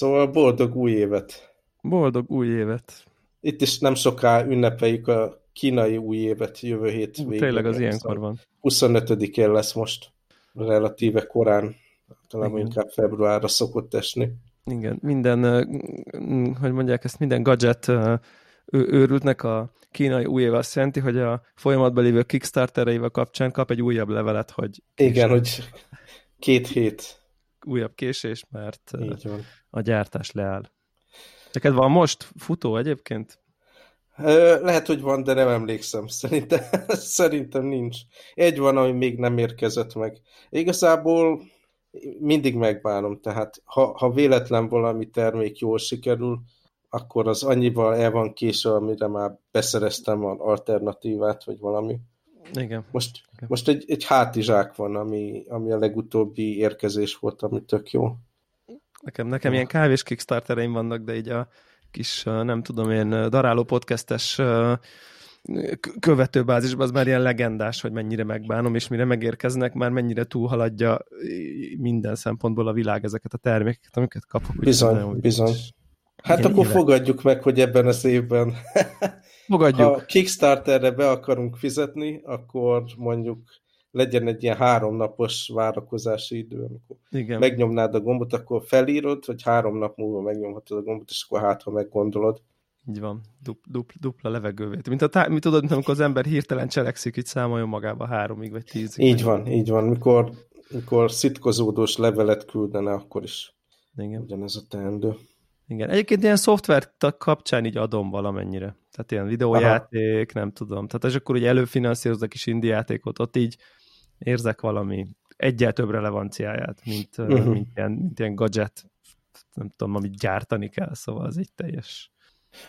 Szóval boldog új évet! Boldog új évet! Itt is nem soká ünnepeljük a kínai új évet jövő hét végén. Tényleg az ilyenkor van. 25-én lesz most relatíve korán, talán Igen. inkább februárra szokott esni. Igen, minden, hogy mondják ezt, minden gadget őrültnek a kínai új év azt jelenti, hogy a folyamatban lévő Kickstartereivel kapcsán kap egy újabb levelet, hogy... Igen, hogy két hét. Újabb késés, mert a gyártás leáll. Neked van most futó egyébként? Lehet, hogy van, de nem emlékszem. Szerintem, szerintem nincs. Egy van, ami még nem érkezett meg. Igazából mindig megbánom, tehát ha, ha véletlen valami termék jól sikerül, akkor az annyival el van késve, amire már beszereztem az alternatívát, vagy valami. Igen. Most, Igen. most egy, egy hátizsák van, ami, ami a legutóbbi érkezés volt, ami tök jó. Nekem, nekem ilyen kávés kickstartereim vannak, de így a kis, nem tudom én, daráló podcastes követőbázisban az már ilyen legendás, hogy mennyire megbánom, és mire megérkeznek, már mennyire túlhaladja minden szempontból a világ ezeket a termékeket, amiket kapok. Bizony, nem, bizony. Hát Igen, akkor éve. fogadjuk meg, hogy ebben az évben fogadjuk. ha Kickstarterre be akarunk fizetni, akkor mondjuk legyen egy ilyen háromnapos várakozási idő, amikor Igen. megnyomnád a gombot, akkor felírod, hogy három nap múlva megnyomhatod a gombot, és akkor hát, ha meggondolod. Így van, dupla, dupla, dupla levegővét. Mint, a tá- mi tudod, amikor az ember hirtelen cselekszik, hogy számoljon magába háromig vagy tízig. Így van, így van. Mikor, mikor szitkozódós levelet küldene, akkor is Igen. ugyanez a teendő. Igen. Egyébként ilyen szoftver kapcsán így adom valamennyire. Tehát ilyen videójáték, Aha. nem tudom. Tehát és akkor ugye előfinanszírozok is indie játékot, ott így érzek valami egyel több relevanciáját, mint, uh-huh. mint, ilyen, mint ilyen gadget, nem tudom, amit gyártani kell, szóval az egy teljes...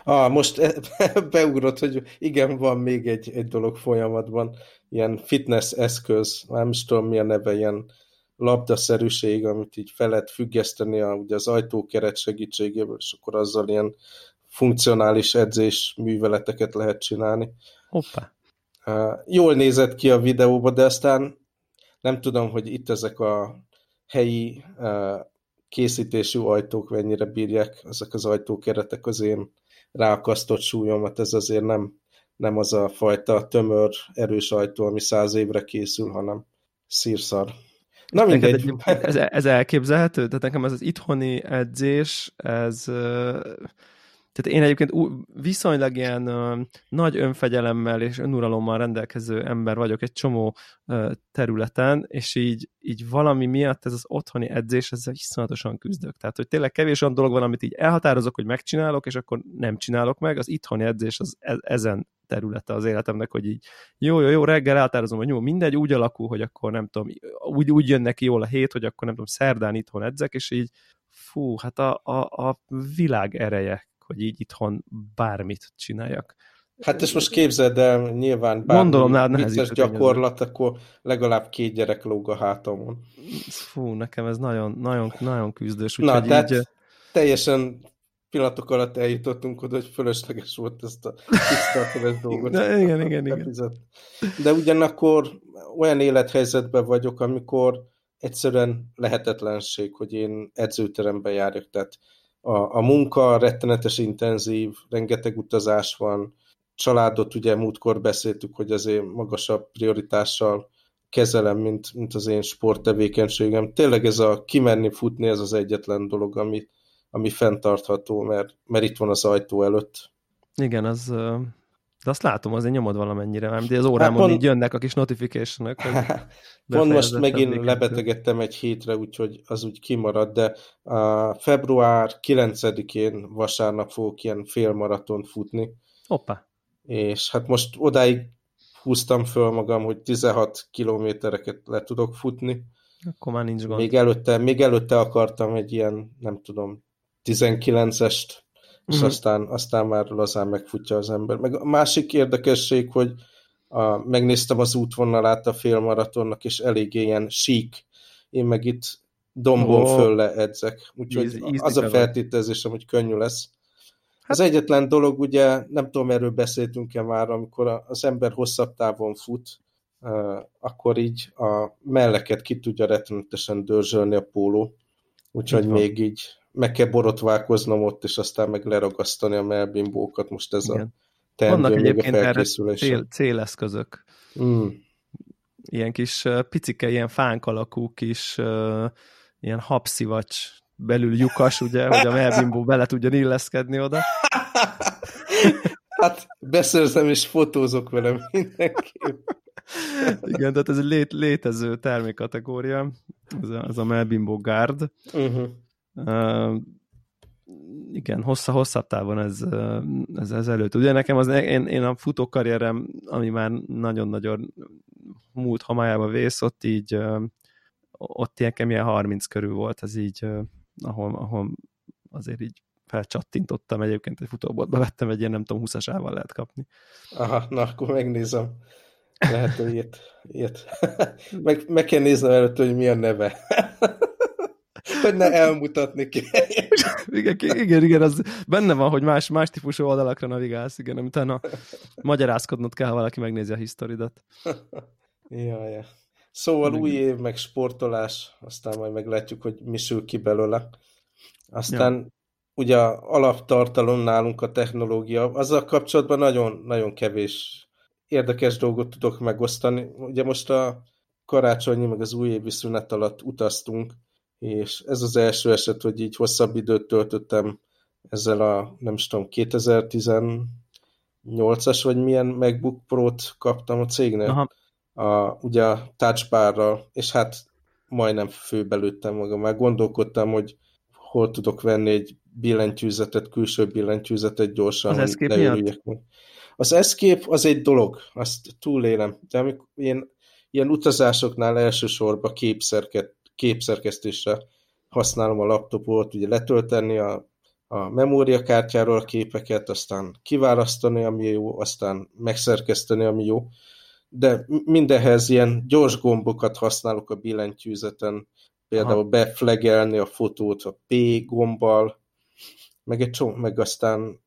Ah, most e, beugrott, hogy igen, van még egy, egy dolog folyamatban, ilyen fitness eszköz, nem is tudom mi a neve, ilyen labdaszerűség, amit így fel lehet függeszteni a, ugye az ajtókeret segítségével, és akkor azzal ilyen funkcionális edzés műveleteket lehet csinálni. Hoppá. Uh, jól nézett ki a videóba, de aztán nem tudom, hogy itt ezek a helyi készítésű ajtók mennyire bírják ezek az ajtókeretek az én ráakasztott súlyomat, ez azért nem, nem az a fajta tömör, erős ajtó, ami száz évre készül, hanem szírszar. Na mindegy. Ez, ez elképzelhető? Tehát nekem ez az itthoni edzés, ez tehát én egyébként viszonylag ilyen nagy önfegyelemmel és önuralommal rendelkező ember vagyok egy csomó területen, és így, így valami miatt ez az otthoni edzés, ezzel iszonyatosan küzdök. Tehát, hogy tényleg kevés olyan dolog van, amit így elhatározok, hogy megcsinálok, és akkor nem csinálok meg. Az itthoni edzés az e ezen területe az életemnek, hogy így jó, jó, jó, reggel elhatározom, hogy jó, mindegy, úgy alakul, hogy akkor nem tudom, úgy, úgy jön neki jól a hét, hogy akkor nem tudom, szerdán itthon edzek, és így fú, hát a, a, a világ ereje hogy így itthon bármit csináljak. Hát és most képzeld el, nyilván bármi Gondolom, nád vicces gyakorlat, akkor legalább két gyerek lóg a hátamon. Fú, nekem ez nagyon, nagyon, nagyon küzdős. Na, tehát így... teljesen pillanatok alatt eljutottunk oda, hogy fölösleges volt ezt a kickstarteres dolgot. De igen, igen, igen. De ugyanakkor olyan élethelyzetben vagyok, amikor egyszerűen lehetetlenség, hogy én edzőteremben járjak, tehát a, a munka rettenetes intenzív, rengeteg utazás van, családot ugye múltkor beszéltük, hogy azért magasabb prioritással kezelem, mint, mint az én sporttevékenységem. Tényleg ez a kimenni, futni, ez az egyetlen dolog, ami, ami fenntartható, mert, mert itt van az ajtó előtt. Igen, az, de azt látom, azért nyomod valamennyire, mert az órámon hát pont, így jönnek a kis notification Pont most megint lebetegedtem egy hétre, úgyhogy az úgy kimarad, de a február 9-én vasárnap fogok ilyen félmaratont futni. Hoppá. És hát most odáig húztam föl magam, hogy 16 kilométereket le tudok futni. Akkor már nincs gond. Még előtte, még előtte akartam egy ilyen, nem tudom, 19-est és uh-huh. aztán, aztán már lazán megfutja az ember. Meg a másik érdekesség, hogy a, megnéztem az útvonalát a félmaratonnak, és eléggé ilyen sík. Én meg itt dombon oh. föl edzek. Úgyhogy Íz, az a feltételezésem, hogy könnyű lesz. Hát... Az egyetlen dolog, ugye, nem tudom, erről beszéltünk-e már, amikor az ember hosszabb távon fut, akkor így a melleket ki tudja rettenetesen dörzsölni a póló. Úgyhogy még így meg kell borotválkoznom ott, és aztán meg leragasztani a melbimbókat. Most ez Igen. a teendő Vannak egyébként erre cél, céleszközök. Mm. Ilyen kis picike, ilyen fánk alakú kis ilyen habszivacs belül lyukas, ugye, hogy a melbimbó bele tudjon illeszkedni oda. Hát beszerzem és fotózok vele mindenképp. Igen, tehát ez egy lét, létező termékkategória, ez a, ez a Melbimbo Guard. Uh-huh. Igen, hossza, hosszabb távon ez, ez, ez előtt. Ugye nekem az, én, én a futókarrierem, ami már nagyon-nagyon múlt hamájába vész, ott így ott nekem ilyen 30 körül volt, ez így, ahol, ahol azért így felcsattintottam egyébként egy futóboltba, vettem egy ilyen, nem tudom, 20-as ával lehet kapni. Aha, na akkor megnézem. Lehet, hogy ilyet, ilyet. meg, meg kell néznem előtt, hogy mi a neve. hogy ne elmutatni kell. igen, igen, igen, az benne van, hogy más, más típusú oldalakra navigálsz, igen, utána magyarázkodnod kell, ha valaki megnézi a historidat. Jaj, Szóval új év, meg sportolás, aztán majd meglátjuk, hogy mi sül ki belőle. Aztán ja. ugye alaptartalom nálunk a technológia, azzal kapcsolatban nagyon, nagyon kevés érdekes dolgot tudok megosztani. Ugye most a karácsonyi, meg az újévi szünet alatt utaztunk, és ez az első eset, hogy így hosszabb időt töltöttem ezzel a, nem is tudom, 2018-as, vagy milyen MacBook Pro-t kaptam a cégnél. Aha. A, ugye a touchbarra, és hát majdnem főbelőttem magam. Már gondolkodtam, hogy hol tudok venni egy billentyűzetet, külső billentyűzetet gyorsan, az hogy meg. Az Escape az egy dolog, azt túlélem, de amikor én ilyen utazásoknál elsősorban képszerket, képszerkesztésre használom a laptopot, ugye letölteni a, a memóriakártyáról a képeket, aztán kiválasztani, ami jó, aztán megszerkeszteni, ami jó, de mindenhez ilyen gyors gombokat használok a billentyűzeten, például Aha. beflegelni a fotót a P gombbal, meg egy csomó, meg aztán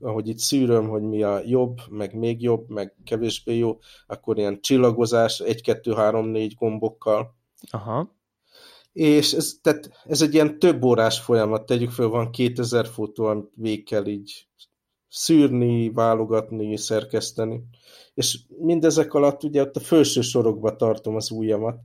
ahogy itt szűröm, hogy mi a jobb, meg még jobb, meg kevésbé jó, akkor ilyen csillagozás, 1, 2, 3, 4 gombokkal. Aha. És ez, tehát ez egy ilyen több órás folyamat, tegyük fel, van 2000 fotó, amit végig kell így szűrni, válogatni, szerkeszteni. És mindezek alatt ugye ott a felső sorokba tartom az ujjamat,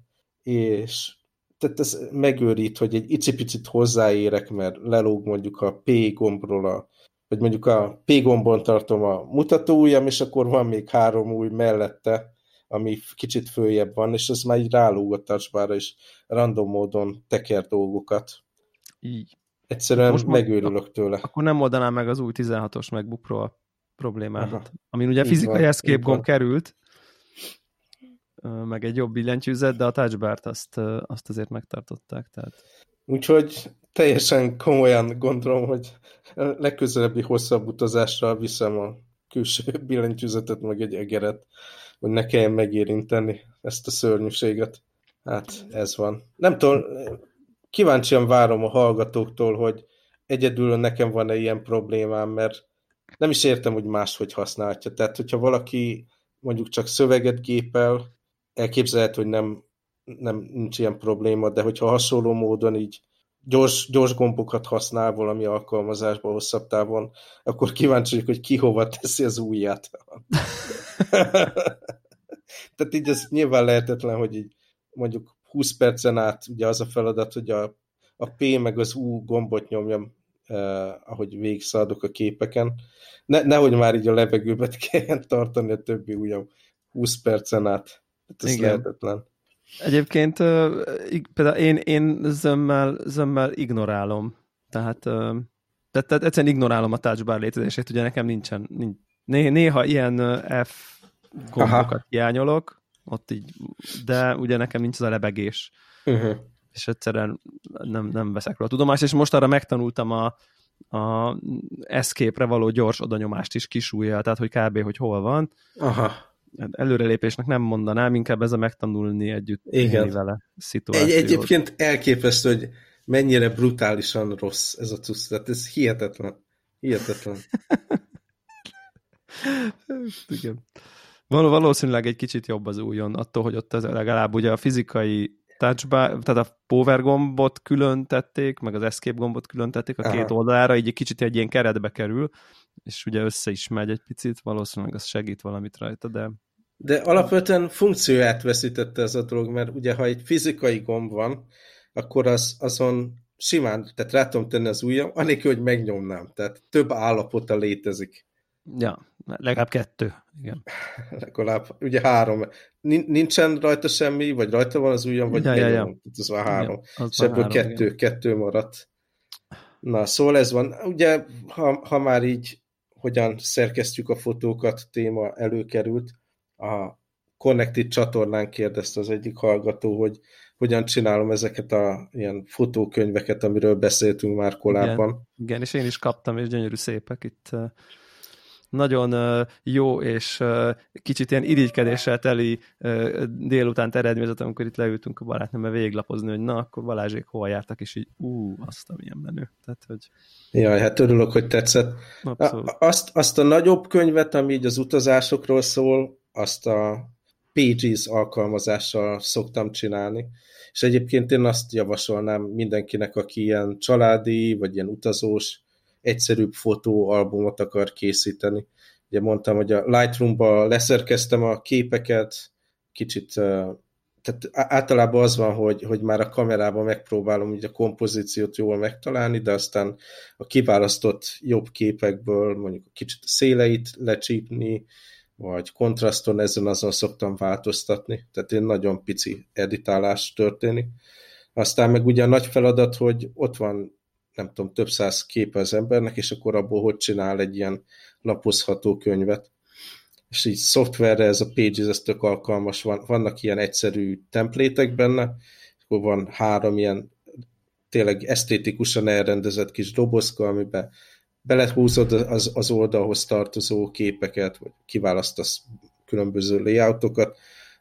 és tehát ez megőrít, hogy egy icipicit hozzáérek, mert lelóg mondjuk a P gombról a hogy mondjuk a P gombon tartom a mutatóujjam, és akkor van még három új mellette, ami kicsit följebb van, és ez már így rálóg a touchbára, és random módon teker dolgokat. Így. Egyszerűen Most megőrülök tőle. Akkor nem oldanám meg az új 16-os MacBook Pro a problémádat. Amin ugye fizikai escape gomb került, meg egy jobb billentyűzet, de a touchbart azt, azt azért megtartották. Tehát... Úgyhogy teljesen komolyan gondolom, hogy legközelebbi hosszabb utazásra viszem a külső billentyűzetet, meg egy egeret, hogy ne kelljen megérinteni ezt a szörnyűséget. Hát ez van. Nem tudom, kíváncsian várom a hallgatóktól, hogy egyedül nekem van-e ilyen problémám, mert nem is értem, hogy máshogy használhatja. Tehát, hogyha valaki mondjuk csak szöveget gépel, elképzelhet, hogy nem, nem nincs ilyen probléma, de hogyha hasonló módon így gyors, gyors gombokat használ valami alkalmazásban hosszabb távon, akkor kíváncsi vagyok, hogy ki hova teszi az ujját. Tehát így ez nyilván lehetetlen, hogy így mondjuk 20 percen át ugye az a feladat, hogy a, a P meg az U gombot nyomjam, eh, ahogy végigszaladok a képeken. Ne, nehogy már így a levegőbe kelljen tartani a többi ujjam 20 percen át. Hát ez Igen. lehetetlen. Egyébként például én, én zömmel, zömmel ignorálom. Tehát, tehát, tehát egyszerűen ignorálom a touchbar létezését, ugye nekem nincsen, nincs, néha ilyen F gombokat Aha. hiányolok, ott így, de ugye nekem nincs az a lebegés. Uh-huh. És egyszerűen nem, nem veszek róla tudomást, és most arra megtanultam a, a escape-re való gyors odanyomást is kisújjal, tehát hogy kb. hogy hol van. Aha előrelépésnek nem mondanám, inkább ez a megtanulni együtt Igen. vele szituációt. Egy, egyébként elképesztő, hogy mennyire brutálisan rossz ez a cusz. Tehát ez hihetetlen. Hihetetlen. Igen. Val valószínűleg egy kicsit jobb az újon, attól, hogy ott az legalább ugye a fizikai touchbar, tehát a power gombot külön tették, meg az escape gombot külön tették a Aha. két oldalára, így egy kicsit egy ilyen keretbe kerül, és ugye össze is megy egy picit, valószínűleg az segít valamit rajta, de... De alapvetően funkcióját veszítette ez a dolog, mert ugye ha egy fizikai gomb van, akkor az, azon simán, tehát rá tudom tenni az ujjam, anélkül, hogy megnyomnám. Tehát több állapota létezik. Ja, legalább kettő, igen. Legalább, ugye három. Nincsen rajta semmi, vagy rajta van az ujjam, vagy ja, ja, ja. ez már három. Ja, és ebből három, kettő, igen. kettő maradt. Na, szóval ez van. Ugye, ha, ha már így hogyan szerkesztjük a fotókat, téma előkerült, a Connected csatornán kérdezte az egyik hallgató, hogy hogyan csinálom ezeket a ilyen fotókönyveket, amiről beszéltünk már korábban. Igen, igen és én is kaptam, és gyönyörű szépek itt nagyon jó és kicsit ilyen irigykedéssel teli délután eredményezett, amikor itt leültünk a barátnőmmel végiglapozni, hogy na, akkor Balázsék hol jártak, és így ú, azt a milyen menő. Tehát, hogy... Jaj, hát örülök, hogy tetszett. Abszolút. Azt, azt a nagyobb könyvet, ami így az utazásokról szól, azt a Pages alkalmazással szoktam csinálni. És egyébként én azt javasolnám mindenkinek, aki ilyen családi, vagy ilyen utazós, egyszerűbb fotóalbumot akar készíteni. Ugye mondtam, hogy a Lightroom-ba leszerkeztem a képeket, kicsit, tehát általában az van, hogy, hogy már a kamerában megpróbálom ugye a kompozíciót jól megtalálni, de aztán a kiválasztott jobb képekből mondjuk kicsit a széleit lecsípni, vagy kontraszton ezen azon szoktam változtatni, tehát én nagyon pici editálás történik. Aztán meg ugye a nagy feladat, hogy ott van nem tudom, több száz képe az embernek, és akkor abból hogy csinál egy ilyen lapozható könyvet. És így szoftverre ez a Pages, ez tök alkalmas, van, vannak ilyen egyszerű templétek benne, akkor van három ilyen tényleg esztétikusan elrendezett kis dobozka, amiben belehúzod az, az oldalhoz tartozó képeket, vagy kiválasztasz különböző layoutokat,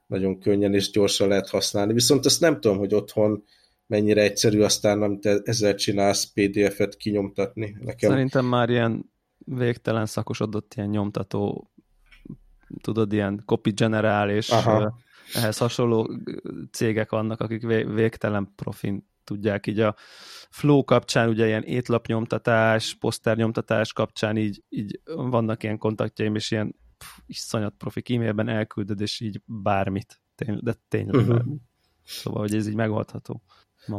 nagyon könnyen és gyorsan lehet használni. Viszont azt nem tudom, hogy otthon mennyire egyszerű aztán, amit e- ezzel csinálsz, PDF-et kinyomtatni. Nekem... Szerintem már ilyen végtelen szakosodott ilyen nyomtató, tudod, ilyen copy generál, és Aha. ehhez hasonló cégek vannak, akik végtelen profin tudják így a flow kapcsán, ugye ilyen étlapnyomtatás, poszternyomtatás kapcsán így, így vannak ilyen kontaktjaim, és ilyen pff, iszonyat profi e-mailben elküldöd, és így bármit, tény, de tényleg uh-huh. bármit. Szóval, hogy ez így megoldható.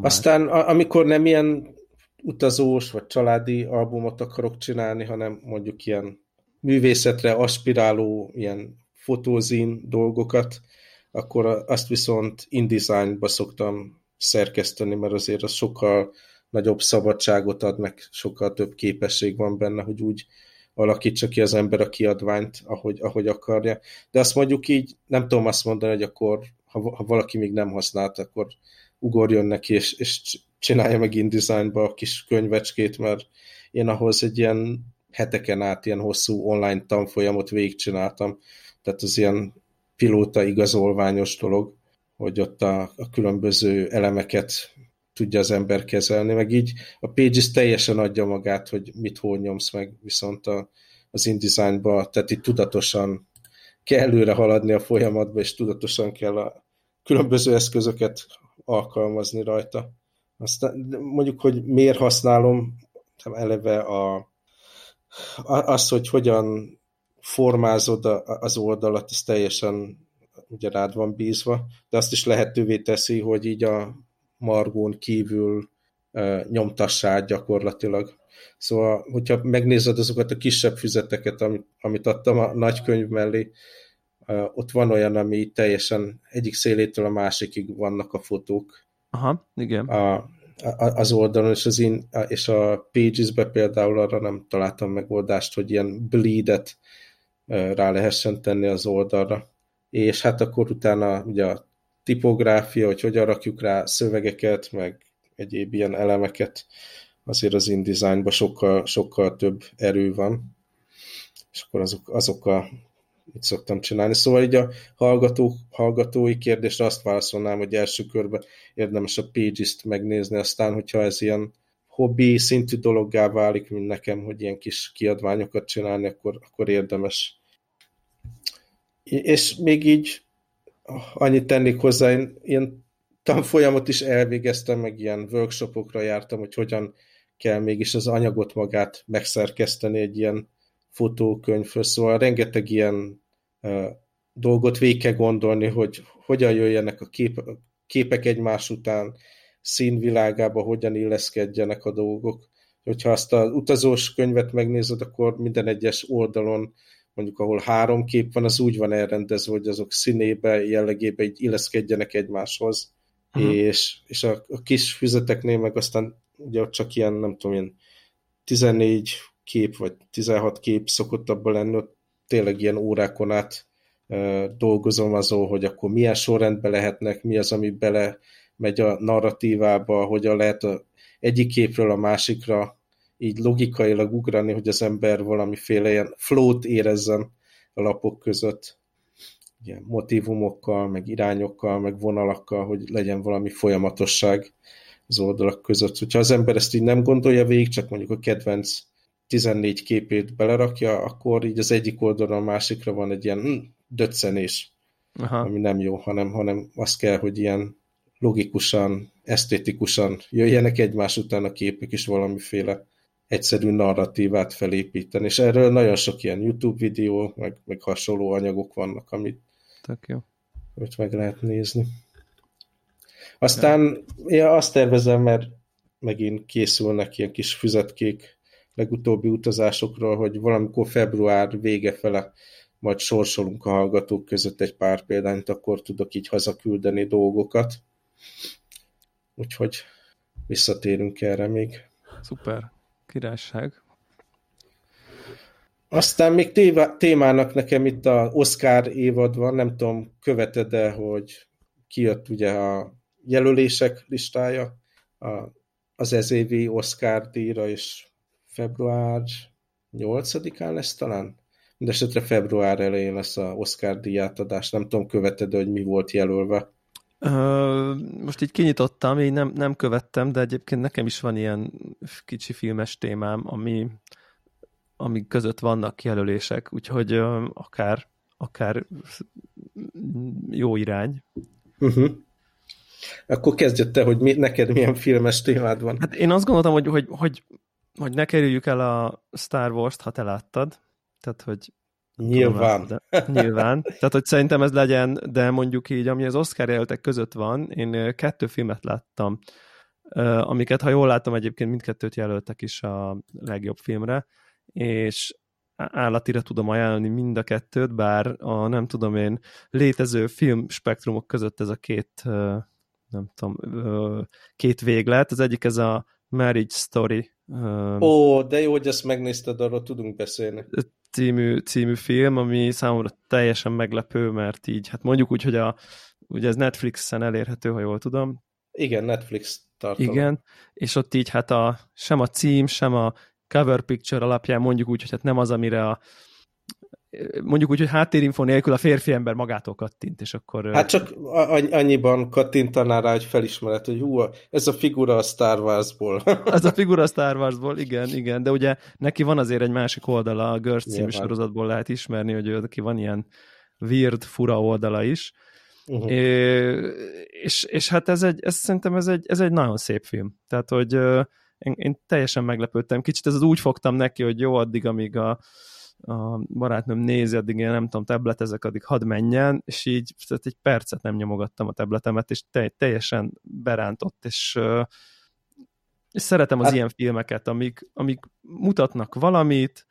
Aztán a, amikor nem ilyen utazós vagy családi albumot akarok csinálni, hanem mondjuk ilyen művészetre aspiráló ilyen fotózin dolgokat, akkor azt viszont InDesign-ba szoktam szerkeszteni, mert azért az sokkal nagyobb szabadságot ad, meg sokkal több képesség van benne, hogy úgy alakítsa ki az ember a kiadványt, ahogy, ahogy akarja. De azt mondjuk így, nem tudom azt mondani, hogy akkor, ha, ha valaki még nem használt, akkor ugorjon neki, és, és csinálja meg InDesign-ba a kis könyvecskét, mert én ahhoz egy ilyen heteken át ilyen hosszú online tanfolyamot végigcsináltam, tehát az ilyen pilóta igazolványos dolog, hogy ott a, a különböző elemeket tudja az ember kezelni, meg így a Pages teljesen adja magát, hogy mit hol nyomsz meg, viszont a, az InDesign-ba, tehát itt tudatosan kell előre haladni a folyamatba, és tudatosan kell a különböző eszközöket alkalmazni rajta. Aztán mondjuk, hogy miért használom eleve a, az, hogy hogyan formázod az oldalat, ez teljesen ugye rád van bízva, de azt is lehetővé teszi, hogy így a margón kívül e, nyomtassál gyakorlatilag. Szóval, hogyha megnézed azokat a kisebb füzeteket, amit, amit adtam a nagykönyv mellé, ott van olyan, ami teljesen egyik szélétől a másikig vannak a fotók. Aha, igen. A, a, az oldalon, és, az in, és a Pages-be például arra nem találtam megoldást, hogy ilyen bleed-et rá lehessen tenni az oldalra. És hát akkor utána ugye a tipográfia, hogy hogyan rakjuk rá szövegeket, meg egyéb ilyen elemeket, azért az InDesign-ban sokkal, sokkal több erő van, és akkor azok, azok a mit szoktam csinálni. Szóval így a hallgató, hallgatói kérdésre azt válaszolnám, hogy első körben érdemes a Pages-t megnézni, aztán, hogyha ez ilyen hobbi szintű dologgá válik, mint nekem, hogy ilyen kis kiadványokat csinálni, akkor, akkor érdemes. És még így annyit tennék hozzá, én ilyen tanfolyamot is elvégeztem, meg ilyen workshopokra jártam, hogy hogyan kell mégis az anyagot magát megszerkeszteni egy ilyen fotókönyvhöz, szóval rengeteg ilyen dolgot végig kell gondolni, hogy hogyan jöjjenek a kép, képek egymás után, színvilágába hogyan illeszkedjenek a dolgok. Hogyha azt az utazós könyvet megnézed, akkor minden egyes oldalon, mondjuk ahol három kép van, az úgy van elrendezve, hogy azok színébe, jellegébe így illeszkedjenek egymáshoz. Uh-huh. És, és a, a kis füzeteknél meg aztán ugye ott csak ilyen, nem tudom, ilyen 14 kép, vagy 16 kép szokott abban lenni, ott tényleg ilyen órákon át dolgozom azon, hogy akkor milyen sorrendben lehetnek, mi az, ami bele megy a narratívába, hogyan lehet a egyik képről a másikra így logikailag ugrani, hogy az ember valamiféle ilyen flót érezzen a lapok között, ilyen motivumokkal, meg irányokkal, meg vonalakkal, hogy legyen valami folyamatosság az oldalak között. Hogyha az ember ezt így nem gondolja végig, csak mondjuk a kedvenc 14 képét belerakja, akkor így az egyik oldalon a másikra van egy ilyen hm, döccenés, Aha. ami nem jó, hanem, hanem az kell, hogy ilyen logikusan, esztétikusan jöjjenek egymás után a képek is valamiféle egyszerű narratívát felépíteni, és erről nagyon sok ilyen YouTube videó, meg, meg hasonló anyagok vannak, amit Tök jó. Hogy meg lehet nézni. Aztán én azt tervezem, mert megint készülnek ilyen kis füzetkék legutóbbi utazásokról, hogy valamikor február vége fele majd sorsolunk a hallgatók között egy pár példányt, akkor tudok így hazaküldeni dolgokat. Úgyhogy visszatérünk erre még. Szuper, királyság. Aztán még témának nekem itt a Oscar évad van, nem tudom, követed-e, hogy kijött ugye a jelölések listája a, az ezévi Oscar díjra, és február 8-án lesz talán? Mindenesetre február elején lesz a Oscar díjátadás. Nem tudom, követed hogy mi volt jelölve. Uh, most így kinyitottam, így nem, nem követtem, de egyébként nekem is van ilyen kicsi filmes témám, ami, ami között vannak jelölések, úgyhogy uh, akár, akár jó irány. Uh-huh. Akkor kezdjed te, hogy mi, neked milyen filmes témád van. Hát én azt gondoltam, hogy, hogy, hogy, hogy ne kerüljük el a Star Wars-t, ha te láttad. Tehát, hogy Nyilván. Tudom, de, nyilván. Tehát, hogy szerintem ez legyen, de mondjuk így, ami az Oscar jelöltek között van, én kettő filmet láttam, amiket, ha jól látom, egyébként mindkettőt jelöltek is a legjobb filmre, és állatira tudom ajánlani mind a kettőt, bár a nem tudom én létező film spektrumok között ez a két nem tudom, két véglet. Az egyik ez a Marriage Story. Ó, de jó, hogy ezt megnézted, arról tudunk beszélni című, című film, ami számomra teljesen meglepő, mert így, hát mondjuk úgy, hogy a, ugye ez Netflixen elérhető, ha jól tudom. Igen, Netflix tartalom. Igen, és ott így hát a, sem a cím, sem a cover picture alapján mondjuk úgy, hogy hát nem az, amire a mondjuk úgy, hogy háttérinfo nélkül a férfi ember magától kattint, és akkor... Hát csak annyiban kattintaná rá, hogy felismeret, hogy hú, ez a figura a Star Wars-ból. ez a figura a Star Wars-ból, igen, igen, de ugye neki van azért egy másik oldala, a Girls című sorozatból lehet ismerni, hogy ő, neki van ilyen weird, fura oldala is, uh-huh. é, és, és hát ez egy, ez, szerintem ez egy, ez egy nagyon szép film. Tehát, hogy én, én teljesen meglepődtem. Kicsit ez az úgy fogtam neki, hogy jó, addig, amíg a a barátnőm nézi, addig én nem tudom, tabletezek, addig hadd menjen, és így tehát egy percet nem nyomogattam a tabletemet, és te, teljesen berántott, és, és szeretem az hát... ilyen filmeket, amik, amik mutatnak valamit,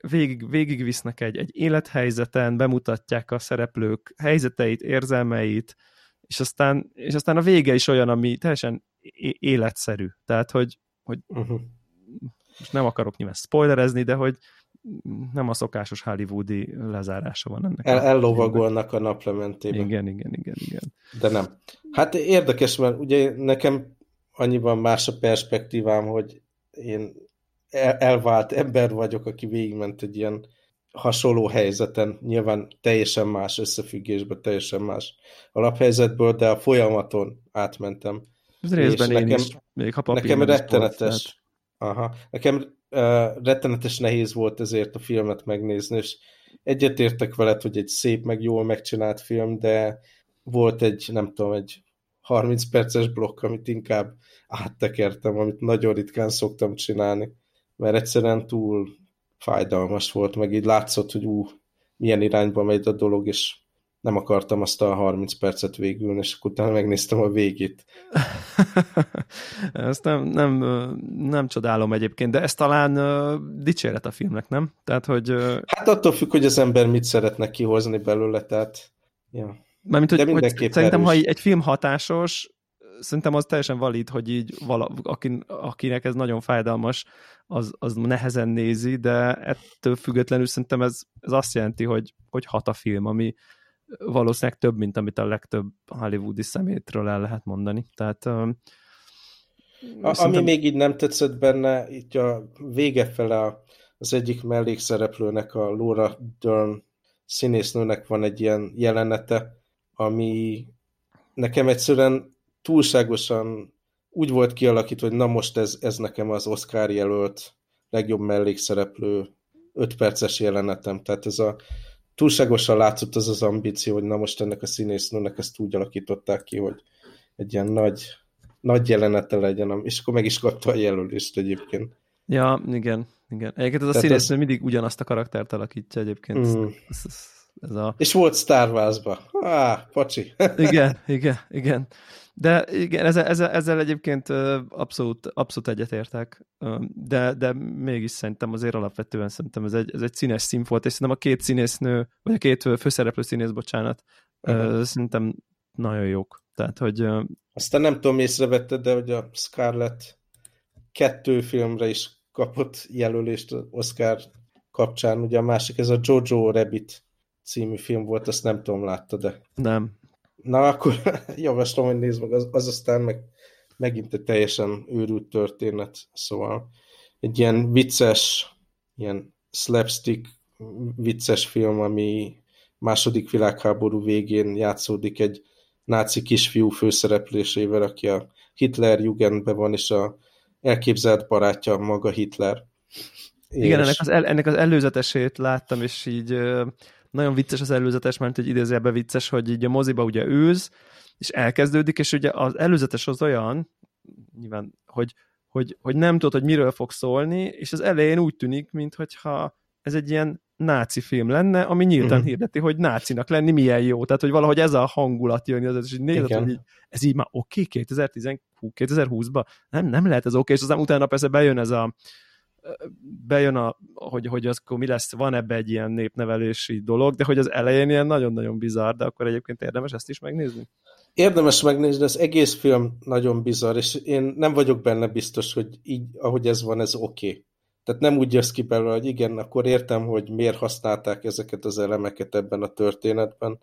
végig, végigvisznek egy, egy élethelyzeten, bemutatják a szereplők helyzeteit, érzelmeit, és aztán, és aztán a vége is olyan, ami teljesen életszerű. Tehát, hogy, hogy uh-huh. most nem akarok nyilván spoilerezni, de hogy, nem a szokásos hollywoodi lezárása van ennek. El, ellovagolnak a naplementében. Igen, igen, igen, igen. De nem. Hát érdekes, mert ugye nekem annyiban más a perspektívám, hogy én el, elvált ember vagyok, aki végigment egy ilyen hasonló helyzeten, nyilván teljesen más összefüggésben, teljesen más alaphelyzetből, de a folyamaton átmentem. Ez részben én nekem, is, még ha Nekem rettenetes. Aha. Nekem rettenetes nehéz volt ezért a filmet megnézni, és egyetértek veled, hogy egy szép, meg jól megcsinált film, de volt egy, nem tudom, egy 30 perces blokk, amit inkább áttekertem, amit nagyon ritkán szoktam csinálni, mert egyszerűen túl fájdalmas volt, meg így látszott, hogy ú, milyen irányba megy a dolog, és nem akartam azt a 30 percet végülni, és utána megnéztem a végét. ezt nem, nem, nem csodálom egyébként, de ez talán uh, dicséret a filmnek, nem? Tehát, hogy... Uh... Hát attól függ, hogy az ember mit szeretne kihozni belőle, tehát... Ja. Mármint, hogy, hogy szerintem, ha egy film hatásos, szerintem az teljesen valid, hogy így vala, akin, akinek ez nagyon fájdalmas, az, az nehezen nézi, de ettől függetlenül szerintem ez, ez azt jelenti, hogy, hogy hat a film, ami valószínűleg több, mint amit a legtöbb hollywoodi szemétről el lehet mondani. Tehát um, a, szerintem... Ami még így nem tetszett benne, itt a vége fele az egyik mellékszereplőnek, a Laura Dern színésznőnek van egy ilyen jelenete, ami nekem egyszerűen túlságosan úgy volt kialakítva, hogy na most ez, ez nekem az Oscar jelölt legjobb mellékszereplő 5 perces jelenetem. Tehát ez a túlságosan látszott az az ambíció, hogy na most ennek a színésznőnek ezt úgy alakították ki, hogy egy ilyen nagy, nagy jelenete legyen, és akkor meg is kapta a jelölést egyébként. Ja, igen, igen. Egyébként ez a színésznő ez... mindig ugyanazt a karaktert alakítja egyébként. Mm. Ez, ez, ez a... És volt Star Wars-ba. Á, pacsi. igen, igen, igen. De igen, ezzel, ezzel, ezzel egyébként abszolút, abszolút egyetértek, de, de mégis szerintem azért alapvetően szerintem ez egy, ez egy színes szín volt, és szerintem a két színésznő, vagy a két főszereplő színész, bocsánat, uh-huh. szerintem nagyon jók. Tehát, hogy... Aztán nem tudom, észrevetted, de hogy a Scarlett kettő filmre is kapott jelölést Oscar kapcsán. Ugye a másik, ez a Jojo Rabbit című film volt, azt nem tudom, látta, de... Nem, Na, akkor javaslom, hogy nézd meg, az, az aztán meg, megint egy teljesen őrült történet, szóval egy ilyen vicces, ilyen slapstick vicces film, ami második világháború végén játszódik egy náci kisfiú főszereplésével, aki a Hitler Jugendben van, és a elképzelt barátja maga Hitler. Igen, és... ennek, az el, ennek az előzetesét láttam, és így nagyon vicces az előzetes, mert egy idézőjelben vicces, hogy így a moziba ugye őz, és elkezdődik, és ugye az előzetes az olyan, nyilván, hogy, hogy, hogy nem tudod, hogy miről fog szólni, és az elején úgy tűnik, mintha ez egy ilyen náci film lenne, ami nyíltan uh-huh. hirdeti, hogy nácinak lenni milyen jó. Tehát, hogy valahogy ez a hangulat jön, az, és így nézed, hogy így, ez így már oké, okay, 2010, 2020-ban? Nem, nem lehet ez oké, okay, és aztán utána persze bejön ez a bejön, a, hogy, hogy az akkor mi lesz, van ebbe egy ilyen népnevelési dolog, de hogy az elején ilyen nagyon-nagyon bizarr, de akkor egyébként érdemes ezt is megnézni? Érdemes megnézni, az egész film nagyon bizarr, és én nem vagyok benne biztos, hogy így, ahogy ez van, ez oké. Okay. Tehát nem úgy jössz ki belőle, hogy igen, akkor értem, hogy miért használták ezeket az elemeket ebben a történetben.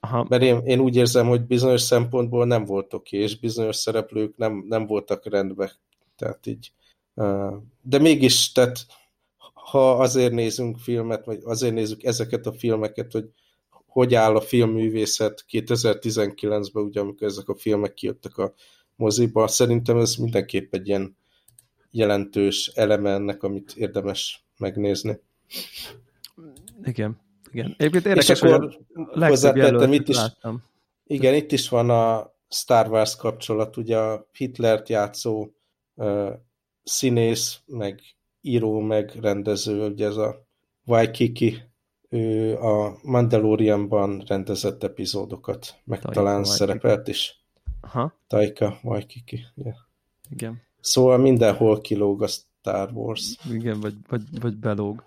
Aha. Mert én, én úgy érzem, hogy bizonyos szempontból nem volt oké, okay, és bizonyos szereplők nem, nem voltak rendben. Tehát így de mégis, tehát ha azért nézünk filmet, vagy azért nézzük ezeket a filmeket, hogy hogy áll a filmművészet 2019-ben, ugye amikor ezek a filmek kijöttek a moziba, szerintem ez mindenképp egy ilyen jelentős eleme ennek, amit érdemes megnézni. Igen, igen. Egyébként érdekes, És akkor hozzátettem itt is, láttam. igen, itt is van a Star Wars kapcsolat, ugye a Hitlert játszó színész, meg író, meg rendező, ugye ez a Waikiki, ő a Mandalorianban rendezett epizódokat, meg Taika talán Waikiki. szerepelt is. Aha. Taika Waikiki. Yeah. Igen. Szóval mindenhol kilóg a Star Wars. Igen, vagy, vagy, vagy belóg.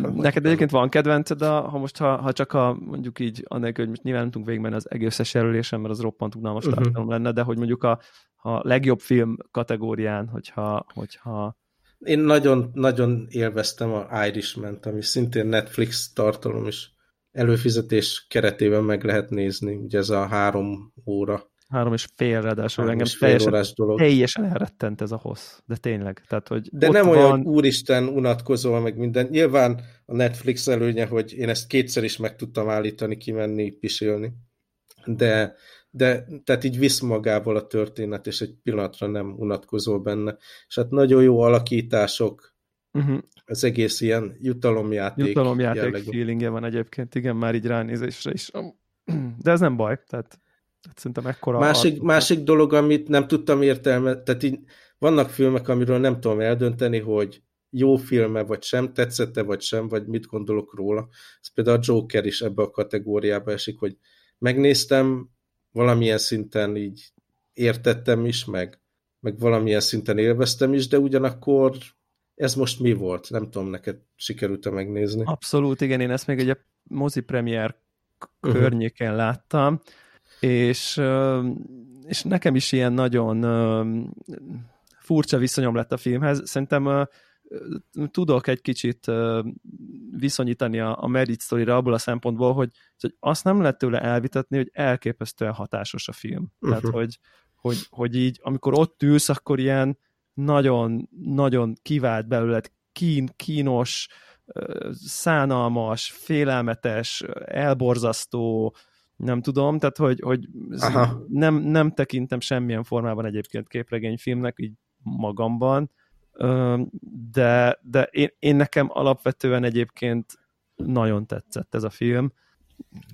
Neked egyébként van kedvenced, a, ha most ha, ha csak a, mondjuk így, anélkül, hogy most nyilván nem tudunk végigmenni az egészes jelölésen, mert az roppant unalmas uh-huh. tartalom lenne, de hogy mondjuk a, a legjobb film kategórián, hogyha, hogyha én nagyon, nagyon élveztem a Irishman-t, ami szintén Netflix tartalom, és előfizetés keretében meg lehet nézni, ugye ez a három óra. Három és fél, ráadásul engem fél teljesen, dolog. teljesen elrettent ez a hossz, de tényleg. Tehát, hogy de nem van... olyan, hogy úristen, unatkozol meg minden. Nyilván a Netflix előnye, hogy én ezt kétszer is meg tudtam állítani, kimenni, pisilni. De de tehát így visz magával a történet, és egy pillanatra nem unatkozol benne. És hát nagyon jó alakítások, uh-huh. az egész ilyen jutalomjáték. Jutalomjáték jellegű. feelingje van egyébként, igen, már így ránézésre is. De ez nem baj, tehát Tehát szerintem ekkora... Másik, a... másik dolog, amit nem tudtam értelme, tehát így vannak filmek, amiről nem tudom eldönteni, hogy jó filme, vagy sem, tetszette, vagy sem, vagy mit gondolok róla. Ez például a Joker is ebbe a kategóriába esik, hogy megnéztem, valamilyen szinten így értettem is, meg, meg valamilyen szinten élveztem is, de ugyanakkor ez most mi volt? Nem tudom, neked sikerült-e megnézni? Abszolút, igen, én ezt még egy mozi premier uh-huh. környéken láttam, és, és nekem is ilyen nagyon furcsa viszonyom lett a filmhez. Szerintem tudok egy kicsit viszonyítani a, a Merit story abból a szempontból, hogy, hogy azt nem lehet tőle elvitatni, hogy elképesztően hatásos a film. Uh-huh. Tehát, hogy, hogy, hogy így, amikor ott ülsz, akkor ilyen nagyon, nagyon kivált belőled kín, kínos, szánalmas, félelmetes, elborzasztó, nem tudom, tehát hogy, hogy nem, nem tekintem semmilyen formában egyébként képregényfilmnek, így magamban, de, de én, én nekem alapvetően egyébként nagyon tetszett ez a film.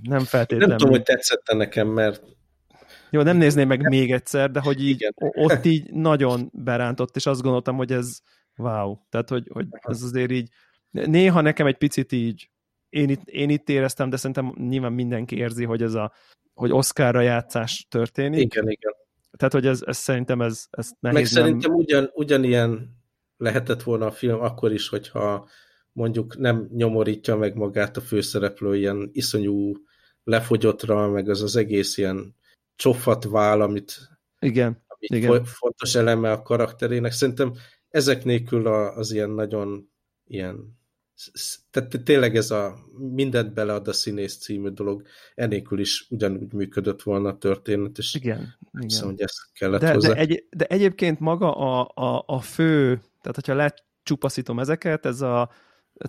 Nem feltétlenül. Nem tudom, hogy tetszette nekem, mert jó, nem nézném meg még egyszer, de hogy így Igen. ott így nagyon berántott, és azt gondoltam, hogy ez wow. Tehát, hogy, hogy ez azért így néha nekem egy picit így én itt, én itt éreztem, de szerintem nyilván mindenki érzi, hogy ez a hogy Oscarra játszás történik. Igen, igen. Tehát, hogy ez, ez szerintem ez, ez nehéz. Meg nem... szerintem ugyan, ugyanilyen lehetett volna a film akkor is, hogyha mondjuk nem nyomorítja meg magát a főszereplő ilyen iszonyú lefogyottra, meg az az egész ilyen csofat vál, amit, igen, amit igen. fontos eleme a karakterének. Szerintem ezek nélkül az ilyen nagyon ilyen tehát tényleg ez a mindent belead a színész című dolog, enélkül is ugyanúgy működött volna a történet, és igen, igen. Hiszem, hogy ezt kellett de, hozzá. De, egy, de egyébként maga a, a, a fő, tehát hogyha lecsupaszítom ezeket, ez a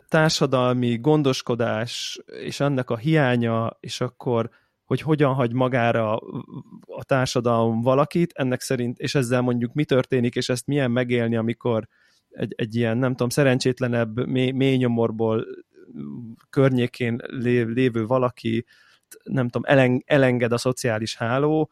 társadalmi gondoskodás és annak a hiánya, és akkor hogy hogyan hagy magára a társadalom valakit, ennek szerint, és ezzel mondjuk mi történik, és ezt milyen megélni, amikor egy, egy ilyen, nem tudom, szerencsétlenebb mély, mély nyomorból környékén lévő valaki, nem tudom, eleng, elenged a szociális háló,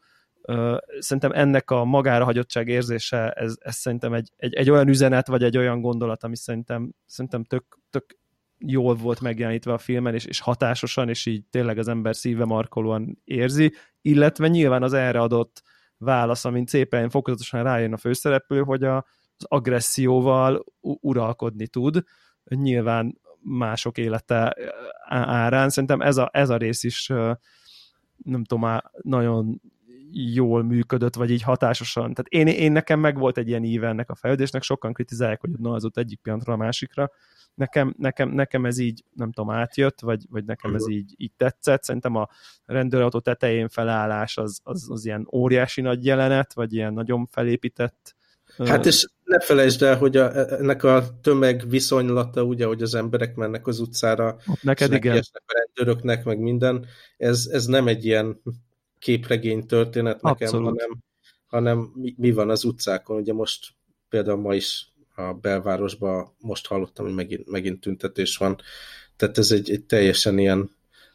szerintem ennek a magára hagyottság érzése, ez, ez szerintem egy, egy, egy olyan üzenet, vagy egy olyan gondolat, ami szerintem, szerintem tök, tök jól volt megjelenítve a filmen, és, és hatásosan, és így tényleg az ember szíve markolóan érzi, illetve nyilván az erre adott válasz, amint szépen fokozatosan rájön a főszereplő, hogy a, az agresszióval uralkodni tud, nyilván mások élete árán. Szerintem ez a, ez a rész is nem tudom, nagyon jól működött, vagy így hatásosan. Tehát én, én nekem meg volt egy ilyen íve ennek a fejlődésnek, sokan kritizálják, hogy na, az ott egyik pillanatra a másikra. Nekem, nekem, nekem ez így, nem tudom, átjött, vagy, vagy nekem ez így, így tetszett. Szerintem a rendőrautó tetején felállás az, az, az ilyen óriási nagy jelenet, vagy ilyen nagyon felépített Hát és ne felejtsd el, hogy a, ennek a tömeg viszonylata, ugye, hogy az emberek mennek az utcára, neked igen. a rendőröknek, meg minden, ez, ez nem egy ilyen képregény történet nekem, Abszolút. hanem, hanem mi, mi van az utcákon. Ugye most például ma is a belvárosban most hallottam, hogy megint, megint tüntetés van. Tehát ez egy, egy teljesen ilyen,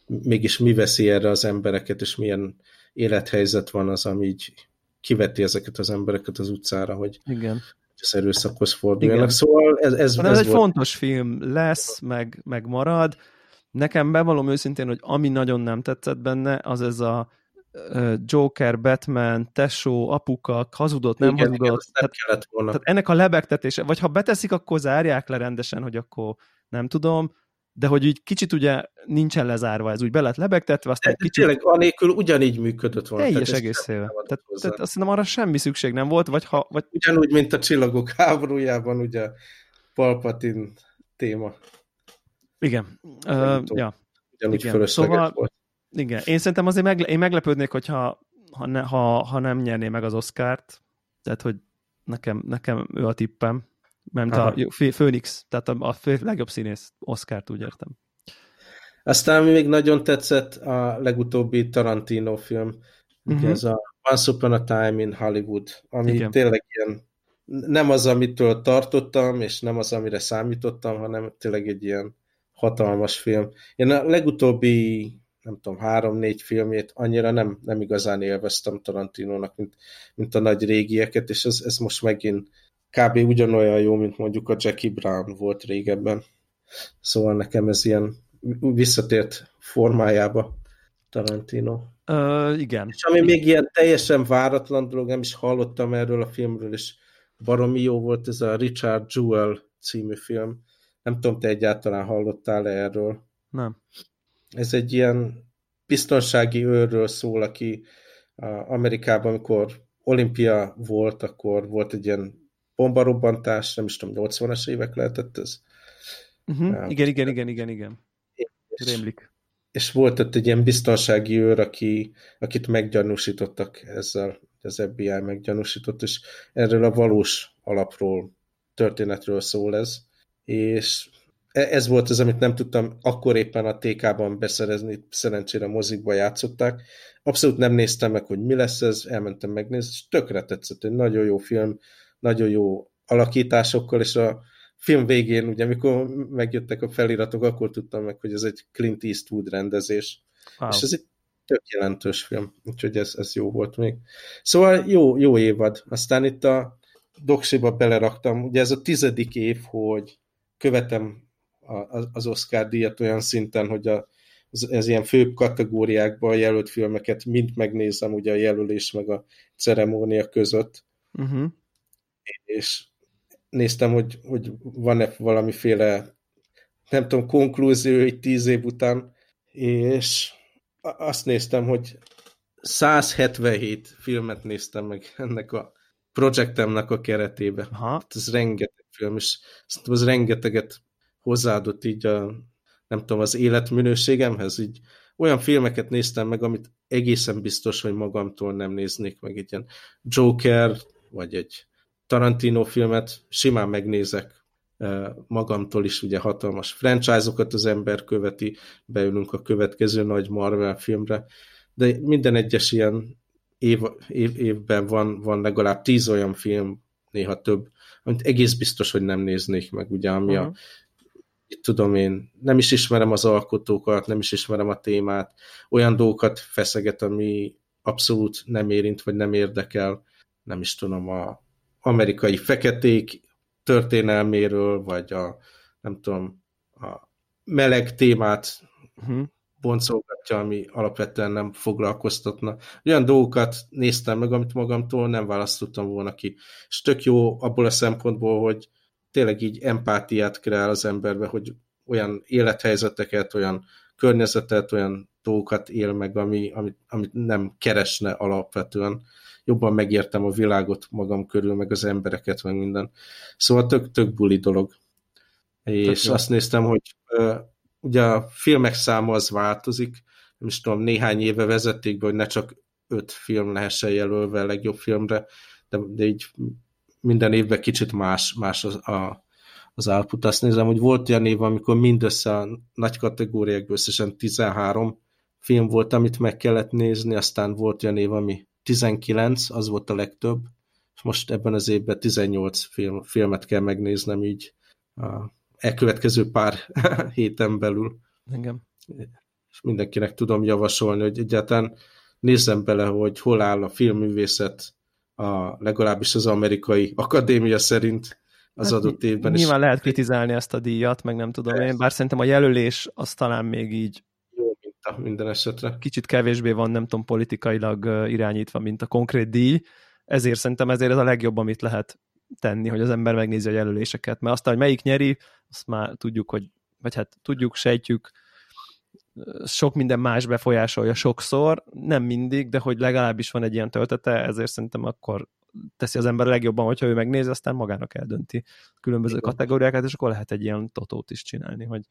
mégis mi veszi erre az embereket, és milyen élethelyzet van az, ami így kiveti ezeket az embereket az utcára, hogy Igen. Az erőszakhoz forduljanak. Szóval ez, ez, ez, ez egy volt... fontos film lesz, meg, meg marad. Nekem bevallom őszintén, hogy ami nagyon nem tetszett benne, az ez a Joker, Batman, tesó, apuka, hazudott, nem igen, hazudott. Igen, nem tehát, volna. tehát ennek a lebegtetése, vagy ha beteszik, akkor zárják le rendesen, hogy akkor nem tudom, de hogy így kicsit ugye nincsen lezárva, ez úgy be lett lebegtetve, aztán de, kicsit... Tényleg, anélkül ugyanígy működött volna. Teljes egészével. Tehát, tehát azt hiszem arra semmi szükség nem volt, vagy ha... Vagy... Ugyanúgy, mint a csillagok háborújában, ugye Palpatin téma. Igen. Uh, ja. Ugyanúgy igen. szóval, volt. Igen, én szerintem azért megle- én meglepődnék, hogyha ha, ne, ha, ha nem nyerné meg az Oscárt, tehát hogy nekem, nekem ő a tippem, mert Aha. a Phoenix, tehát a, a fő, legjobb színész Oscárt úgy értem. Aztán ami még nagyon tetszett, a legutóbbi Tarantino film, uh-huh. ez a Once Upon a Time in Hollywood, ami Igen. tényleg ilyen nem az, amitől tartottam, és nem az, amire számítottam, hanem tényleg egy ilyen hatalmas film. Én a legutóbbi nem tudom, három-négy filmét annyira nem, nem igazán élveztem Tarantinónak, mint, mint a nagy régieket, és ez, ez most megint kb. ugyanolyan jó, mint mondjuk a Jackie Brown volt régebben. Szóval nekem ez ilyen visszatért formájába Tarantino. Uh, igen. És ami még ilyen teljesen váratlan dolog, nem is hallottam erről a filmről, és baromi jó volt ez a Richard Jewell című film. Nem tudom, te egyáltalán hallottál -e erről? Nem. Ez egy ilyen biztonsági őrről szól, aki Amerikában, amikor olimpia volt, akkor volt egy ilyen bombarobbantás, nem is tudom, 80-as évek lehetett ez. Uh-huh. Ja. Igen, igen, igen, igen, igen. Rémlik. És volt ott egy ilyen biztonsági őr, aki, akit meggyanúsítottak ezzel, az FBI meggyanúsított, és erről a valós alapról, történetről szól ez. És e, ez volt az, amit nem tudtam akkor éppen a TK-ban beszerezni, szerencsére mozikba játszották. Abszolút nem néztem meg, hogy mi lesz ez, elmentem megnézni, és tökre tetszett, egy nagyon jó film, nagyon jó alakításokkal, és a film végén, ugye amikor megjöttek a feliratok, akkor tudtam meg, hogy ez egy Clint Eastwood rendezés. Wow. És ez egy tök jelentős film, úgyhogy ez, ez jó volt még. Szóval jó, jó évad. Aztán itt a doksiba beleraktam, ugye ez a tizedik év, hogy követem a, az Oscar díjat olyan szinten, hogy a, ez, ilyen főbb kategóriákban jelölt filmeket mind megnézem, ugye a jelölés meg a ceremónia között. Uh-huh és néztem, hogy, hogy van-e valamiféle, nem tudom, konklúzió egy tíz év után, és azt néztem, hogy 177 filmet néztem meg ennek a projektemnek a keretébe. Aha. Hát ez rengeteg film, és szerintem az rengeteget hozzáadott így a, nem tudom, az életminőségemhez, így olyan filmeket néztem meg, amit egészen biztos, hogy magamtól nem néznék meg, egy ilyen Joker, vagy egy Tarantino filmet simán megnézek magamtól is, ugye hatalmas franchise-okat az ember követi, beülünk a következő nagy Marvel filmre, de minden egyes ilyen év, év, évben van, van legalább tíz olyan film, néha több, amit egész biztos, hogy nem néznék meg, ugye, ami uh-huh. a itt tudom én, nem is ismerem az alkotókat, nem is ismerem a témát, olyan dolgokat feszeget, ami abszolút nem érint, vagy nem érdekel, nem is tudom, a amerikai feketék történelméről, vagy a, nem tudom, a meleg témát uh-huh. boncolgatja, ami alapvetően nem foglalkoztatna. Olyan dolgokat néztem meg, amit magamtól nem választottam volna ki. És tök jó abból a szempontból, hogy tényleg így empátiát kreál az emberbe, hogy olyan élethelyzeteket, olyan környezetet, olyan dolgokat él meg, ami, amit, amit nem keresne alapvetően jobban megértem a világot magam körül, meg az embereket, meg minden. Szóval tök, tök buli dolog. És azt néztem, hogy ugye a filmek száma az változik, nem is tudom, néhány éve vezették be, hogy ne csak öt film lehessen jelölve a legjobb filmre, de, de így minden évben kicsit más, más az, a, az output. Azt nézem, hogy volt olyan év, amikor mindössze a nagy kategóriákból összesen 13 film volt, amit meg kellett nézni, aztán volt olyan év, ami 19, az volt a legtöbb, és most ebben az évben 18 film, filmet kell megnéznem így a elkövetkező pár héten belül. Engem. És mindenkinek tudom javasolni, hogy egyáltalán nézzem bele, hogy hol áll a filmművészet a, legalábbis az amerikai akadémia szerint az hát adott évben. Nyilván is. lehet kritizálni ezt a díjat, meg nem tudom én, bár szerintem a jelölés az talán még így minden esetre. Kicsit kevésbé van, nem tudom, politikailag irányítva, mint a konkrét díj, ezért szerintem ezért ez a legjobb, amit lehet tenni, hogy az ember megnézi a jelöléseket, mert aztán, hogy melyik nyeri, azt már tudjuk, hogy, vagy hát tudjuk, sejtjük, sok minden más befolyásolja sokszor, nem mindig, de hogy legalábbis van egy ilyen töltete, ezért szerintem akkor teszi az ember legjobban, hogyha ő megnézi, aztán magának eldönti különböző Igen. kategóriákat, és akkor lehet egy ilyen totót is csinálni, hogy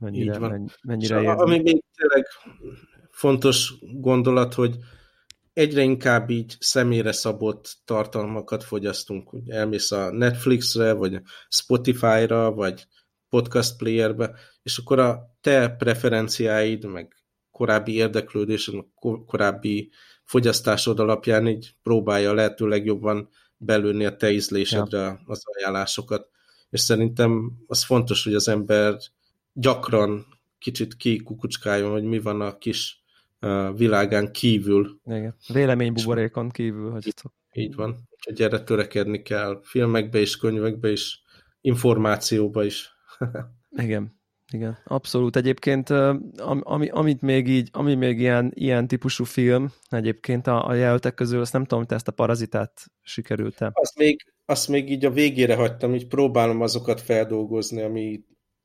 mennyire, van. mennyire érzi. Ami még tényleg fontos gondolat, hogy egyre inkább így személyre szabott tartalmakat fogyasztunk. Ugye elmész a Netflixre, vagy Spotify-ra, vagy podcast playerbe, és akkor a te preferenciáid, meg korábbi érdeklődésed, korábbi fogyasztásod alapján így próbálja lehető legjobban belőni a te ízlésedre ja. az ajánlásokat. És szerintem az fontos, hogy az ember gyakran kicsit kikukucskáljon, hogy mi van a kis uh, világán kívül. Igen. Véleménybuborékon kívül. Hogy így, így van. Úgyhogy erre törekedni kell. Filmekbe is, könyvekbe is, információba is. Igen. Igen, abszolút. Egyébként, ami, amit még így, ami még ilyen, ilyen típusú film, egyébként a, a jelöltek közül, azt nem tudom, hogy te ezt a parazitát sikerült-e. Azt még, azt még így a végére hagytam, így próbálom azokat feldolgozni, ami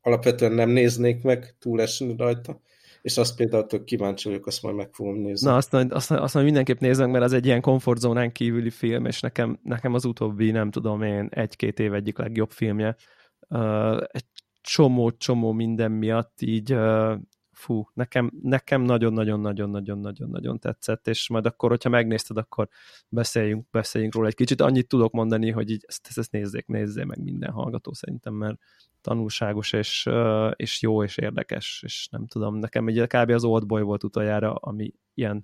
alapvetően nem néznék meg, túlesni rajta, és azt például tök kíváncsi vagyok, azt majd meg fogom nézni. Na, azt, azt, azt majd mindenképp nézzem, mert az egy ilyen komfortzónán kívüli film, és nekem, nekem az utóbbi, nem tudom én, egy-két év egyik legjobb filmje. Uh, egy csomó-csomó minden miatt így uh, fú, nekem, nekem nagyon-nagyon-nagyon-nagyon-nagyon-nagyon tetszett, és majd akkor, hogyha megnézted, akkor beszéljünk, beszéljünk róla egy kicsit. Annyit tudok mondani, hogy így ezt, ezt, ezt nézzék, nézzék meg minden hallgató szerintem, mert tanulságos, és, és jó, és érdekes, és nem tudom, nekem egy kb. az Oldboy volt utoljára, ami ilyen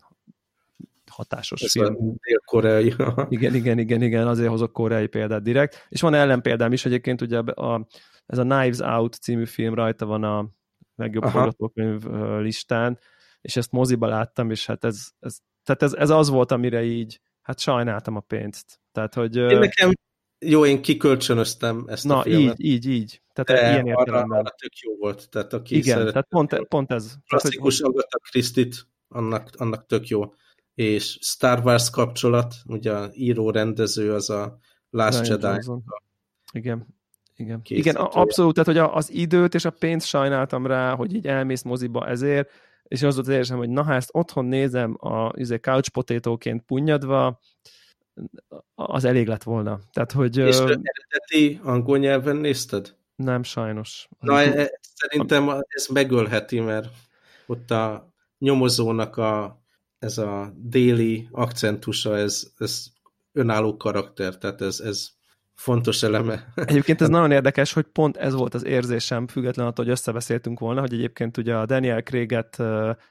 hatásos Ez film. Dél-koreai. igen, igen, igen, igen, azért hozok koreai példát direkt. És van ellenpéldám is egyébként, ugye a, ez a Knives Out című film rajta van a legjobb forgatókönyv listán, és ezt moziba láttam, és hát ez, ez, tehát ez, ez az volt, amire így, hát sajnáltam a pénzt. Tehát, hogy... Én nekem, jó, én kikölcsönöztem ezt Na, a filmet. így, így, így. Tehát De ilyen értelemben. Arra, arra tök jó volt. Tehát aki Igen, tehát pont, pont ez. Klasszikus tehát, Agatha Christie-t, annak, annak tök jó. És Star Wars kapcsolat, ugye a író-rendező az a Last Ryan Jedi. Igen, igen. Igen, abszolút, tehát hogy az időt és a pénzt sajnáltam rá, hogy így elmész moziba ezért, és az volt az érzem, hogy na, ha ezt otthon nézem a izé, couch potatóként punyadva, az elég lett volna. Tehát, hogy, és ö... eredeti angol nyelven nézted? Nem, sajnos. Na, e, szerintem ez megölheti, mert ott a nyomozónak a, ez a déli akcentusa, ez, ez önálló karakter, tehát ez, ez fontos eleme. Egyébként ez nagyon érdekes, hogy pont ez volt az érzésem, független attól, hogy összebeszéltünk volna, hogy egyébként ugye a Daniel Craig-et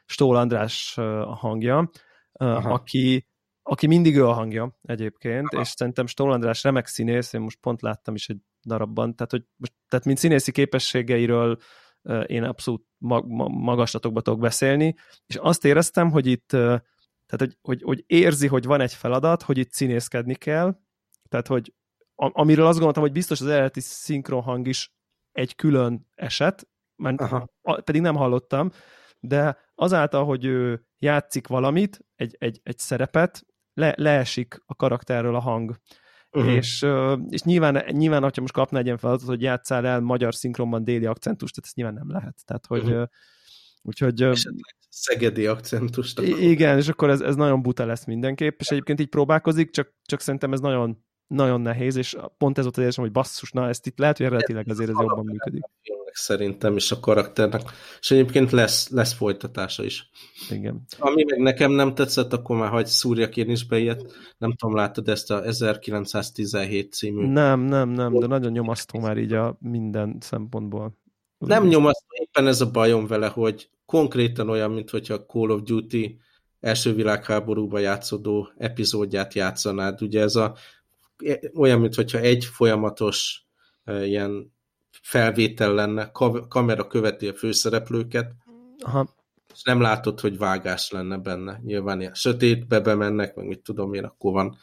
Stól András a hangja, uh, aki, aki mindig ő a hangja egyébként, Aha. és szerintem Stól András remek színész, én most pont láttam is egy darabban, tehát, hogy most, tehát mint színészi képességeiről én abszolút mag, magaslatokba tudok beszélni, és azt éreztem, hogy itt tehát, hogy, hogy, hogy érzi, hogy van egy feladat, hogy itt színészkedni kell, tehát, hogy amiről azt gondoltam, hogy biztos az eredeti szinkronhang is egy külön eset, mert Aha. pedig nem hallottam, de azáltal, hogy ő játszik valamit, egy, egy, egy szerepet, le, leesik a karakterről a hang. Uh-huh. És, és nyilván, nyilván, ha most kapna egy ilyen feladatot, hogy játszál el magyar szinkronban déli akcentust, tehát ezt nyilván nem lehet. Tehát, hogy uh-huh. úgyhogy... szegedi akcentust. Igen, és akkor ez, ez nagyon buta lesz mindenképp, és egyébként így próbálkozik, csak, csak szerintem ez nagyon nagyon nehéz, és pont ez volt az érzésem, hogy basszus, na ezt itt lehet, hogy eredetileg azért ez jobban működik. Szerintem is a karakternek. És egyébként lesz, lesz folytatása is. Igen. Ami meg nekem nem tetszett, akkor már hagy szúrjak én is be ilyet. Nem tudom, látod ezt a 1917 című. Nem, nem, nem, de nagyon nyomasztó már így a minden szempontból. Nem nyomasztó, éppen ez a bajom vele, hogy konkrétan olyan, mint hogyha a Call of Duty első világháborúban játszódó epizódját játszanád. Ugye ez a olyan, mintha egy folyamatos ilyen felvétel lenne, kamera követi a főszereplőket, Aha. és nem látod, hogy vágás lenne benne. Nyilván ilyen sötétbe bemennek, meg mit tudom én, akkor van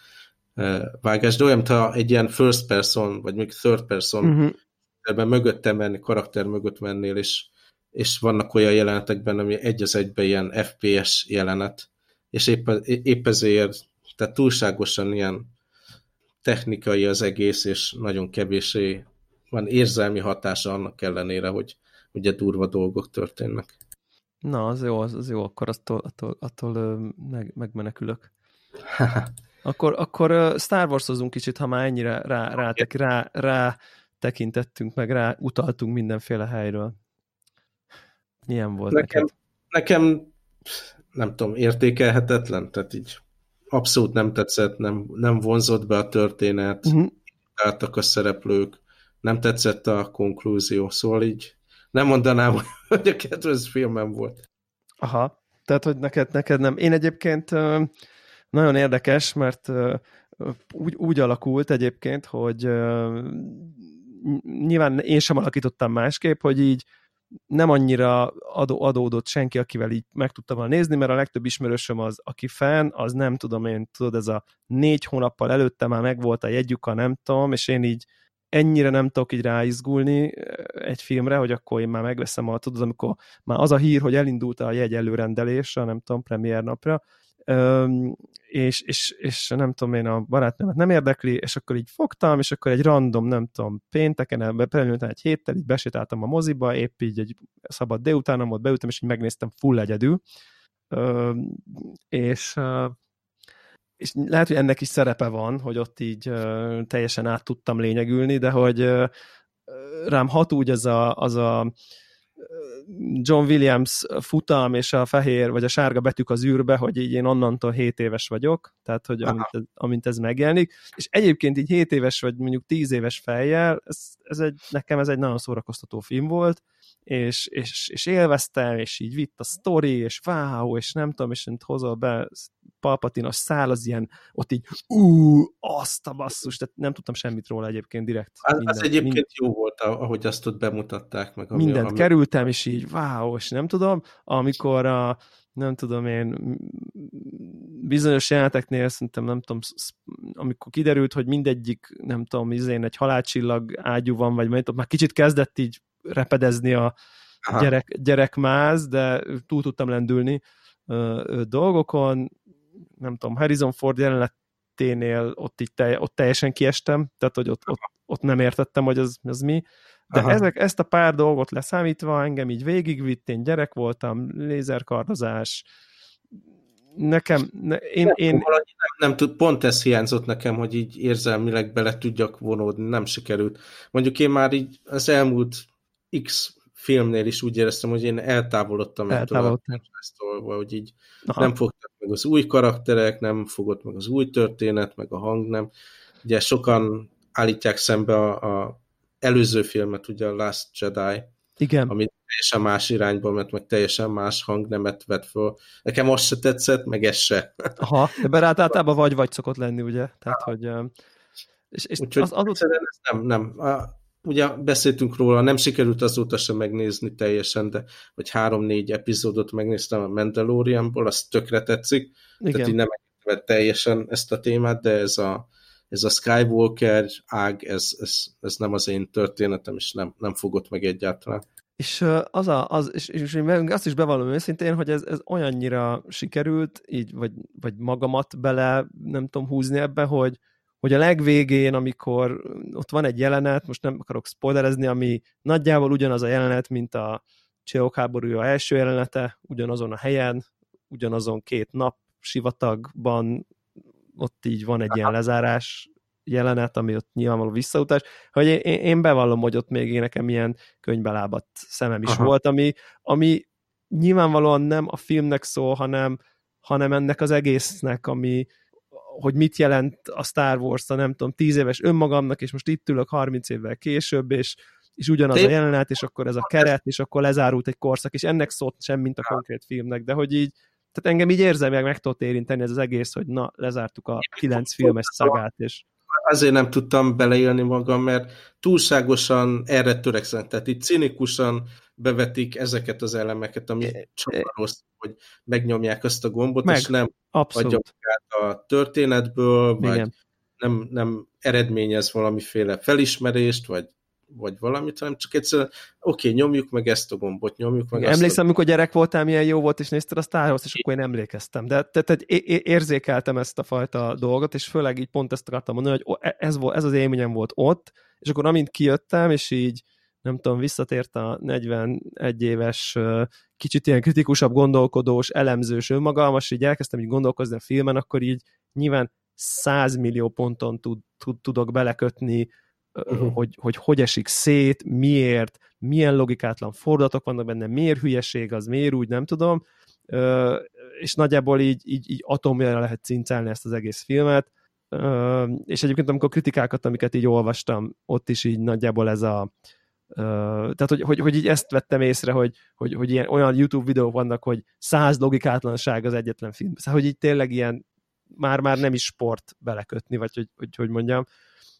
vágás, de olyan, mintha egy ilyen first person, vagy még third person uh-huh. ebben mögöttem menni, karakter mögött mennél, és, és vannak olyan jelenetekben, ami egy az egyben ilyen FPS jelenet, és épp, épp ezért, tehát túlságosan ilyen technikai az egész, és nagyon kevésé van érzelmi hatása annak ellenére, hogy ugye durva dolgok történnek. Na, az jó, az, az jó, akkor attól, attól, attól meg, megmenekülök. akkor, akkor Star Wars-ozunk kicsit, ha már ennyire rá, rá, rá, rá tekintettünk, meg rá utaltunk mindenféle helyről. Milyen volt nekem? Neked? Nekem, nem tudom, értékelhetetlen, tehát így abszolút nem tetszett, nem, nem vonzott be a történet, uh-huh. álltak a szereplők, nem tetszett a konklúzió, szóval így nem mondanám, hogy a kedvenc filmem volt. Aha, tehát, hogy neked, neked nem. Én egyébként nagyon érdekes, mert úgy, úgy alakult egyébként, hogy nyilván én sem alakítottam másképp, hogy így nem annyira adó, adódott senki, akivel így meg tudtam volna nézni, mert a legtöbb ismerősöm az, aki fenn, az nem tudom én, tudod, ez a négy hónappal előtte már megvolt a jegyük, nem tudom, és én így ennyire nem tudok így ráizgulni egy filmre, hogy akkor én már megveszem a, tudod, amikor már az a hír, hogy elindult a jegy a nem tudom, premier napra, és, és, és nem tudom én, a barátnőmet nem érdekli, és akkor így fogtam, és akkor egy random, nem tudom, pénteken, például egy héttel, így besétáltam a moziba, épp így egy szabad délutánom ott beültem, és így megnéztem full egyedül, és és lehet, hogy ennek is szerepe van, hogy ott így teljesen át tudtam lényegülni, de hogy rám hat úgy az a, az a John Williams futam és a fehér vagy a sárga betűk az űrbe, hogy így én onnantól 7 éves vagyok, tehát hogy amint ez, amint ez megjelenik, és egyébként így 7 éves vagy mondjuk 10 éves fejjel, ez, ez egy, nekem ez egy nagyon szórakoztató film volt, és, és, és élveztem, és így vitt a sztori, és wow, és nem tudom, és hozol be palpatinos szál, az ilyen, ott így, ú, azt a basszus, tehát nem tudtam semmit róla egyébként direkt. Az, minden, az egyébként minden, jó volt, ahogy azt ott bemutatták meg. Ami, mindent ami... kerültem, és így, wow, és nem tudom, amikor a, nem tudom én, bizonyos jeleneteknél szerintem nem tudom, amikor kiderült, hogy mindegyik, nem tudom, izén egy halálcsillag ágyú van, vagy majd már kicsit kezdett így repedezni a gyerek, gyerekmáz, de túl tudtam lendülni ö, dolgokon, nem tudom, Harrison Ford jeleneténél ott, így telj, ott teljesen kiestem, tehát hogy ott, ott, ott nem értettem, hogy az, az mi, de ezek, ezt a pár dolgot leszámítva engem így végigvitt, én gyerek voltam, lézerkardozás, nekem, ne, én, nem, én... Nem, nem tud, pont ez hiányzott nekem, hogy így érzelmileg bele tudjak vonódni, nem sikerült. Mondjuk én már így az elmúlt X filmnél is úgy éreztem, hogy én eltávolodtam ettől a hogy így Aha. nem fogtak meg az új karakterek, nem fogott meg az új történet, meg a hang nem. Ugye sokan állítják szembe a, a előző filmet, ugye a Last Jedi, Igen. ami teljesen más irányba ment, meg teljesen más hangnemet vett föl. Nekem az se tetszett, meg ez se. Aha, ebben általában vagy-vagy szokott lenni, ugye? Tehát, hogy... És, és Úgyhogy az ez nem, nem. A, ugye beszéltünk róla, nem sikerült azóta sem megnézni teljesen, de vagy három-négy epizódot megnéztem a Mandalorianból, az tökre tetszik. Igen. Tehát így nem teljesen ezt a témát, de ez a, ez a Skywalker ág, ez, ez, ez nem az én történetem, és nem, nem fogott meg egyáltalán. És az a, az, és, és én azt is bevallom őszintén, hogy ez, ez olyannyira sikerült, így, vagy, vagy magamat bele nem tudom húzni ebbe, hogy, hogy a legvégén, amikor ott van egy jelenet, most nem akarok spoilerezni, ami nagyjából ugyanaz a jelenet, mint a Csehok háborúja első jelenete, ugyanazon a helyen, ugyanazon két nap, sivatagban, ott így van egy ilyen lezárás jelenet, ami ott nyilvánvaló visszautás, hogy én, én bevallom, hogy ott még nekem ilyen könyvbelábadt szemem is Aha. volt, ami, ami nyilvánvalóan nem a filmnek szól, hanem, hanem ennek az egésznek, ami, hogy mit jelent a Star Wars, a nem tudom, tíz éves önmagamnak, és most itt ülök 30 évvel később, és, és ugyanaz a jelenet, és akkor ez a keret, és akkor lezárult egy korszak, és ennek szólt sem, mint a konkrét filmnek, de hogy így, tehát engem így érzem, meg tudott érinteni ez az egész, hogy na, lezártuk a kilenc filmes szagát, és azért nem tudtam beleélni magam, mert túlságosan erre törekszem. Tehát itt cinikusan bevetik ezeket az elemeket, ami csak rossz, hogy megnyomják azt a gombot, Meg, és nem adják át a történetből, vagy Igen. nem, nem eredményez valamiféle felismerést, vagy vagy valamit, hanem csak egyszerűen, oké, okay, nyomjuk meg ezt a gombot, nyomjuk meg Igen, azt Emlékszem, a... amikor gyerek voltál, milyen jó volt, és nézted a Star Wars, és akkor én emlékeztem. De tehát érzékeltem ezt a fajta dolgot, és főleg így pont ezt akartam mondani, hogy e- ez, volt, ez az élményem volt ott, és akkor amint kijöttem, és így nem tudom, visszatért a 41 éves, kicsit ilyen kritikusabb, gondolkodós, elemzős önmagalmas, így elkezdtem így gondolkozni a filmen, akkor így nyilván 100 millió ponton tud, tud, tudok belekötni uh-huh. hogy, hogy hogy esik szét, miért, milyen logikátlan fordulatok vannak benne, miért hülyeség az, miért úgy, nem tudom, és nagyjából így, így, így atomjára lehet cincálni ezt az egész filmet, és egyébként amikor kritikákat, amiket így olvastam, ott is így nagyjából ez a tehát, hogy, hogy, hogy így ezt vettem észre, hogy, hogy, hogy ilyen, olyan YouTube videók vannak, hogy száz logikátlanság az egyetlen film. Szóval, hogy így tényleg ilyen már-már nem is sport belekötni, vagy hogy, hogy, hogy mondjam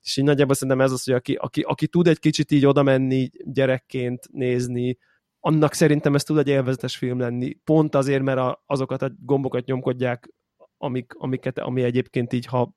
és így nagyjából szerintem ez az, hogy aki, aki, aki tud egy kicsit így oda menni gyerekként nézni, annak szerintem ez tud egy élvezetes film lenni, pont azért, mert a, azokat a gombokat nyomkodják, amik, amiket, ami egyébként így, ha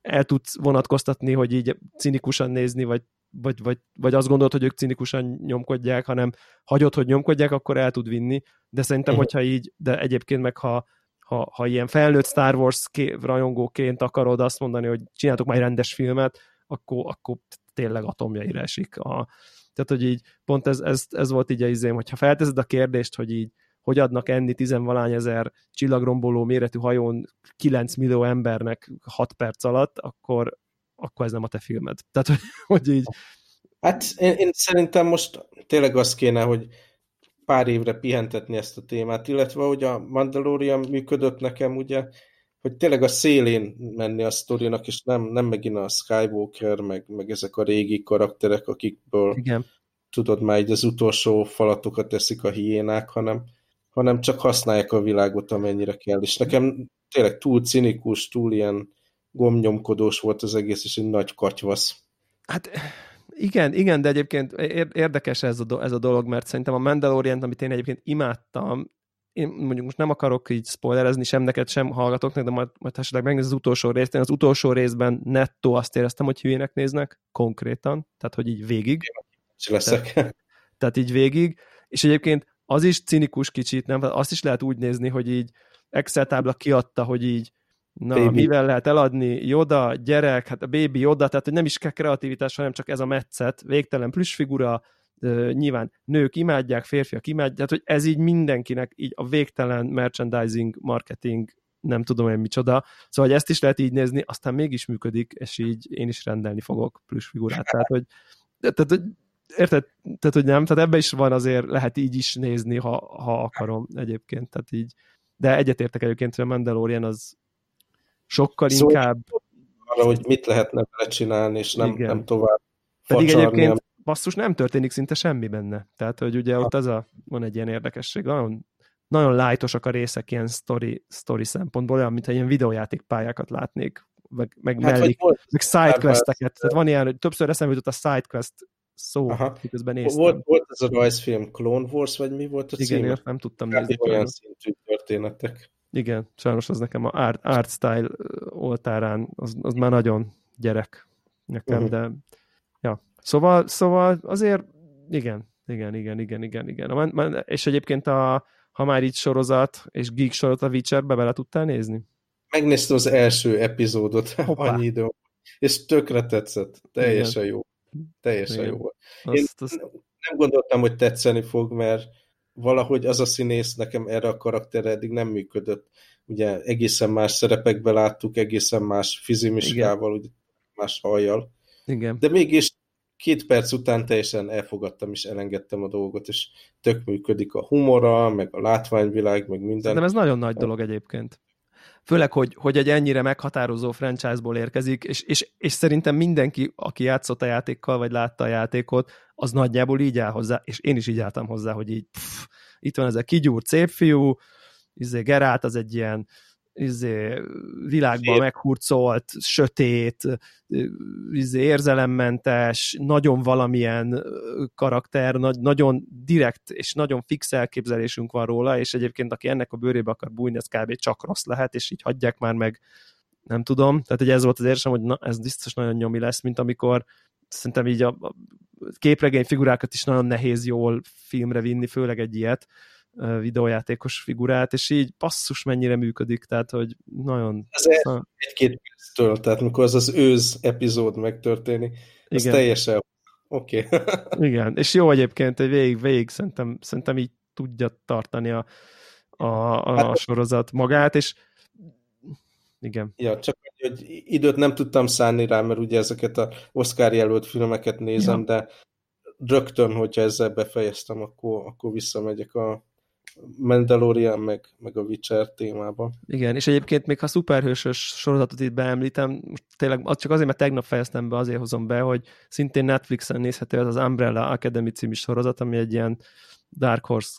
el tudsz vonatkoztatni, hogy így cinikusan nézni, vagy, vagy, vagy, vagy azt gondolod, hogy ők cinikusan nyomkodják, hanem hagyod, hogy nyomkodják, akkor el tud vinni, de szerintem, uh-huh. hogyha így, de egyébként meg ha, ha, ha ilyen felnőtt Star Wars ké, rajongóként akarod azt mondani, hogy csináltok már rendes filmet, akkor, akkor tényleg atomjaira esik. A, tehát, hogy így pont ez, ez, ez volt így a izém, hogyha felteszed a kérdést, hogy így hogy adnak enni tizenvalány ezer csillagromboló méretű hajón 9 millió embernek 6 perc alatt, akkor, akkor ez nem a te filmed. Tehát, hogy, így... Hát én, én szerintem most tényleg az kéne, hogy pár évre pihentetni ezt a témát, illetve hogy a Mandalorian működött nekem, ugye, hogy tényleg a szélén menni a sztorinak, és nem, nem megint a Skywalker, meg, meg ezek a régi karakterek, akikből Igen. tudod, már így az utolsó falatokat teszik a hiénák, hanem, hanem csak használják a világot, amennyire kell. És nekem tényleg túl cinikus, túl ilyen gomnyomkodós volt az egész, és egy nagy katyvasz. Hát igen, igen, de egyébként érdekes ez a, do ez a dolog, mert szerintem a Mandalorian, amit én egyébként imádtam, én mondjuk most nem akarok így spoilerezni sem neked, sem hallgatóknak, de majd, majd esetleg megnéz az utolsó részt. Én az utolsó részben nettó azt éreztem, hogy hülyének néznek, konkrétan, tehát hogy így végig. Leszek. Tehát, tehát így végig, és egyébként az is cinikus kicsit, nem? Azt is lehet úgy nézni, hogy így Excel tábla kiadta, hogy így na, baby. mivel lehet eladni, Joda, gyerek, hát a baby Joda, tehát hogy nem is kell kreativitás, hanem csak ez a metszet, végtelen plüssfigura, nyilván nők imádják, férfiak imádják, tehát hogy ez így mindenkinek így a végtelen merchandising, marketing, nem tudom én micsoda, szóval hogy ezt is lehet így nézni, aztán mégis működik, és így én is rendelni fogok plüssfigurát, tehát hogy, tehát, hogy érted? Tehát, hogy nem, tehát ebbe is van azért, lehet így is nézni, ha, ha akarom egyébként, tehát így, de egyetértek egyébként, hogy a Mandalorian az sokkal szóval inkább arra, hogy mit lehetne vele csinálni, és nem, nem tovább Pedig egyébként basszus nem történik szinte semmi benne. Tehát, hogy ugye ott az a, van egy ilyen érdekesség, nagyon, nagyon lájtosak a részek ilyen story, story szempontból, olyan, mintha ilyen videójáték pályákat látnék, meg, meg hát, mellék, meg sidequesteket. Tehát van ilyen, hogy többször eszembe jutott a sidequest szó, Aha. miközben néztem. Volt, volt ez a rajzfilm Clone Wars, vagy mi volt a cím? Igen, címe? nem tudtam nézni. Olyan szintű történetek. Igen, sajnos az nekem a art, art style oltárán, az, az már nagyon gyerek nekem, uh-huh. de ja. Szóval, szóval azért igen, igen, igen, igen, igen, igen. És egyébként a, ha már így sorozat, és geek sorozat a Witcherbe bele tudtál nézni? Megnéztem az első epizódot, Hoppá. annyi idő, és tökre tetszett, teljesen igen. jó. Teljesen igen. jó. Én azt, azt... nem gondoltam, hogy tetszeni fog, mert valahogy az a színész nekem erre a karakterre eddig nem működött. Ugye egészen más szerepekbe láttuk, egészen más fizimiskával, ugye, más hajjal. Igen. De mégis két perc után teljesen elfogadtam és elengedtem a dolgot, és tök működik a humora, meg a látványvilág, meg minden. De ez nagyon nagy dolog egyébként. Főleg, hogy, hogy egy ennyire meghatározó franchise-ból érkezik, és, és, és szerintem mindenki, aki játszott a játékkal, vagy látta a játékot, az nagyjából így áll hozzá, és én is így álltam hozzá, hogy így pff, itt van ez a kigyúrt szép fiú, izé Gerát az egy ilyen izé, világban Szép. meghurcolt, sötét, izé, érzelemmentes, nagyon valamilyen karakter, nagy, nagyon direkt és nagyon fix elképzelésünk van róla, és egyébként aki ennek a bőrébe akar bújni, ez kb. csak rossz lehet, és így hagyják már meg, nem tudom. Tehát hogy ez volt az érzésem, hogy na, ez biztos nagyon nyomi lesz, mint amikor szerintem így a, a képregény figurákat is nagyon nehéz jól filmre vinni, főleg egy ilyet, videójátékos figurát, és így passzus mennyire működik, tehát hogy nagyon... Ez egy-két perctől, tehát mikor az az őz epizód megtörténik, ez Igen. teljesen oké. Okay. Igen, és jó egyébként, hogy végig, végig szerintem, szerintem így tudja tartani a, a, a hát, sorozat magát, és igen. Ja, csak hogy időt nem tudtam szánni rá, mert ugye ezeket a Oscar jelölt filmeket nézem, ja. de rögtön, hogyha ezzel befejeztem, akkor, akkor visszamegyek a Mandalorian, meg, meg a Witcher témában. Igen, és egyébként még ha szuperhősös sorozatot itt beemlítem, most tényleg az csak azért, mert tegnap fejeztem be, azért hozom be, hogy szintén Netflixen nézhető az az Umbrella Academy című sorozat, ami egy ilyen Dark Horse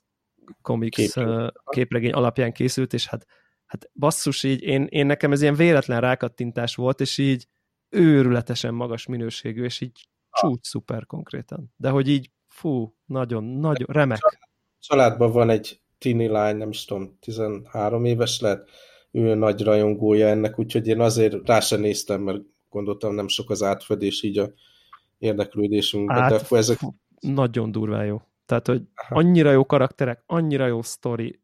Comics képregény, képregény alapján készült, és hát, hát basszus, így én, én nekem ez ilyen véletlen rákattintás volt, és így őrületesen magas minőségű, és így csúcs szuper konkrétan. De hogy így fú, nagyon, nagyon, remek. Családban van egy tini lány, nem is tudom, 13 éves lehet, ő nagy rajongója ennek, úgyhogy én azért rá sem néztem, mert gondoltam nem sok az átfedés így a érdeklődésünkben, Át, de akkor ezek... Nagyon durvá jó. Tehát, hogy Aha. annyira jó karakterek, annyira jó sztori,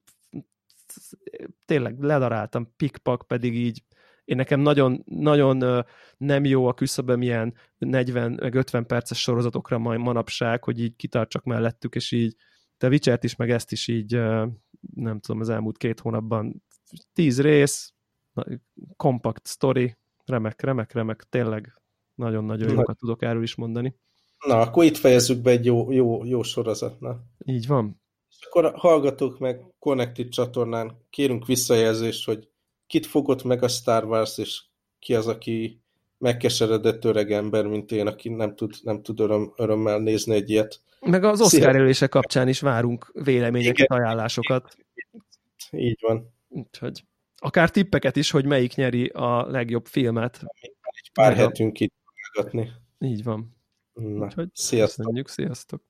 tényleg ledaráltam, pikpak pedig így én nekem nagyon, nagyon nem jó a küszöböm ilyen 40 meg 50 perces sorozatokra majd manapság, hogy így kitartsak mellettük, és így te Witcher-t is, meg ezt is így nem tudom, az elmúlt két hónapban tíz rész, kompakt story, remek, remek, remek, tényleg nagyon-nagyon jókat tudok erről is mondani. Na, akkor itt fejezzük be egy jó, jó, jó sorozatna. Így van. És akkor hallgatók meg Connected csatornán, kérünk visszajelzést, hogy kit fogott meg a Star Wars, és ki az, aki megkeseredett öreg ember, mint én, aki nem tud, nem tud öröm, örömmel nézni egy ilyet. Meg az Oscar előlése kapcsán is várunk véleményeket, Igen. ajánlásokat. Így van. Úgyhogy akár tippeket is, hogy melyik nyeri a legjobb filmet. Egy pár hetünk itt hallgatni. Így van. Na, Úgyhogy sziasztok. Köszönjük, sziasztok.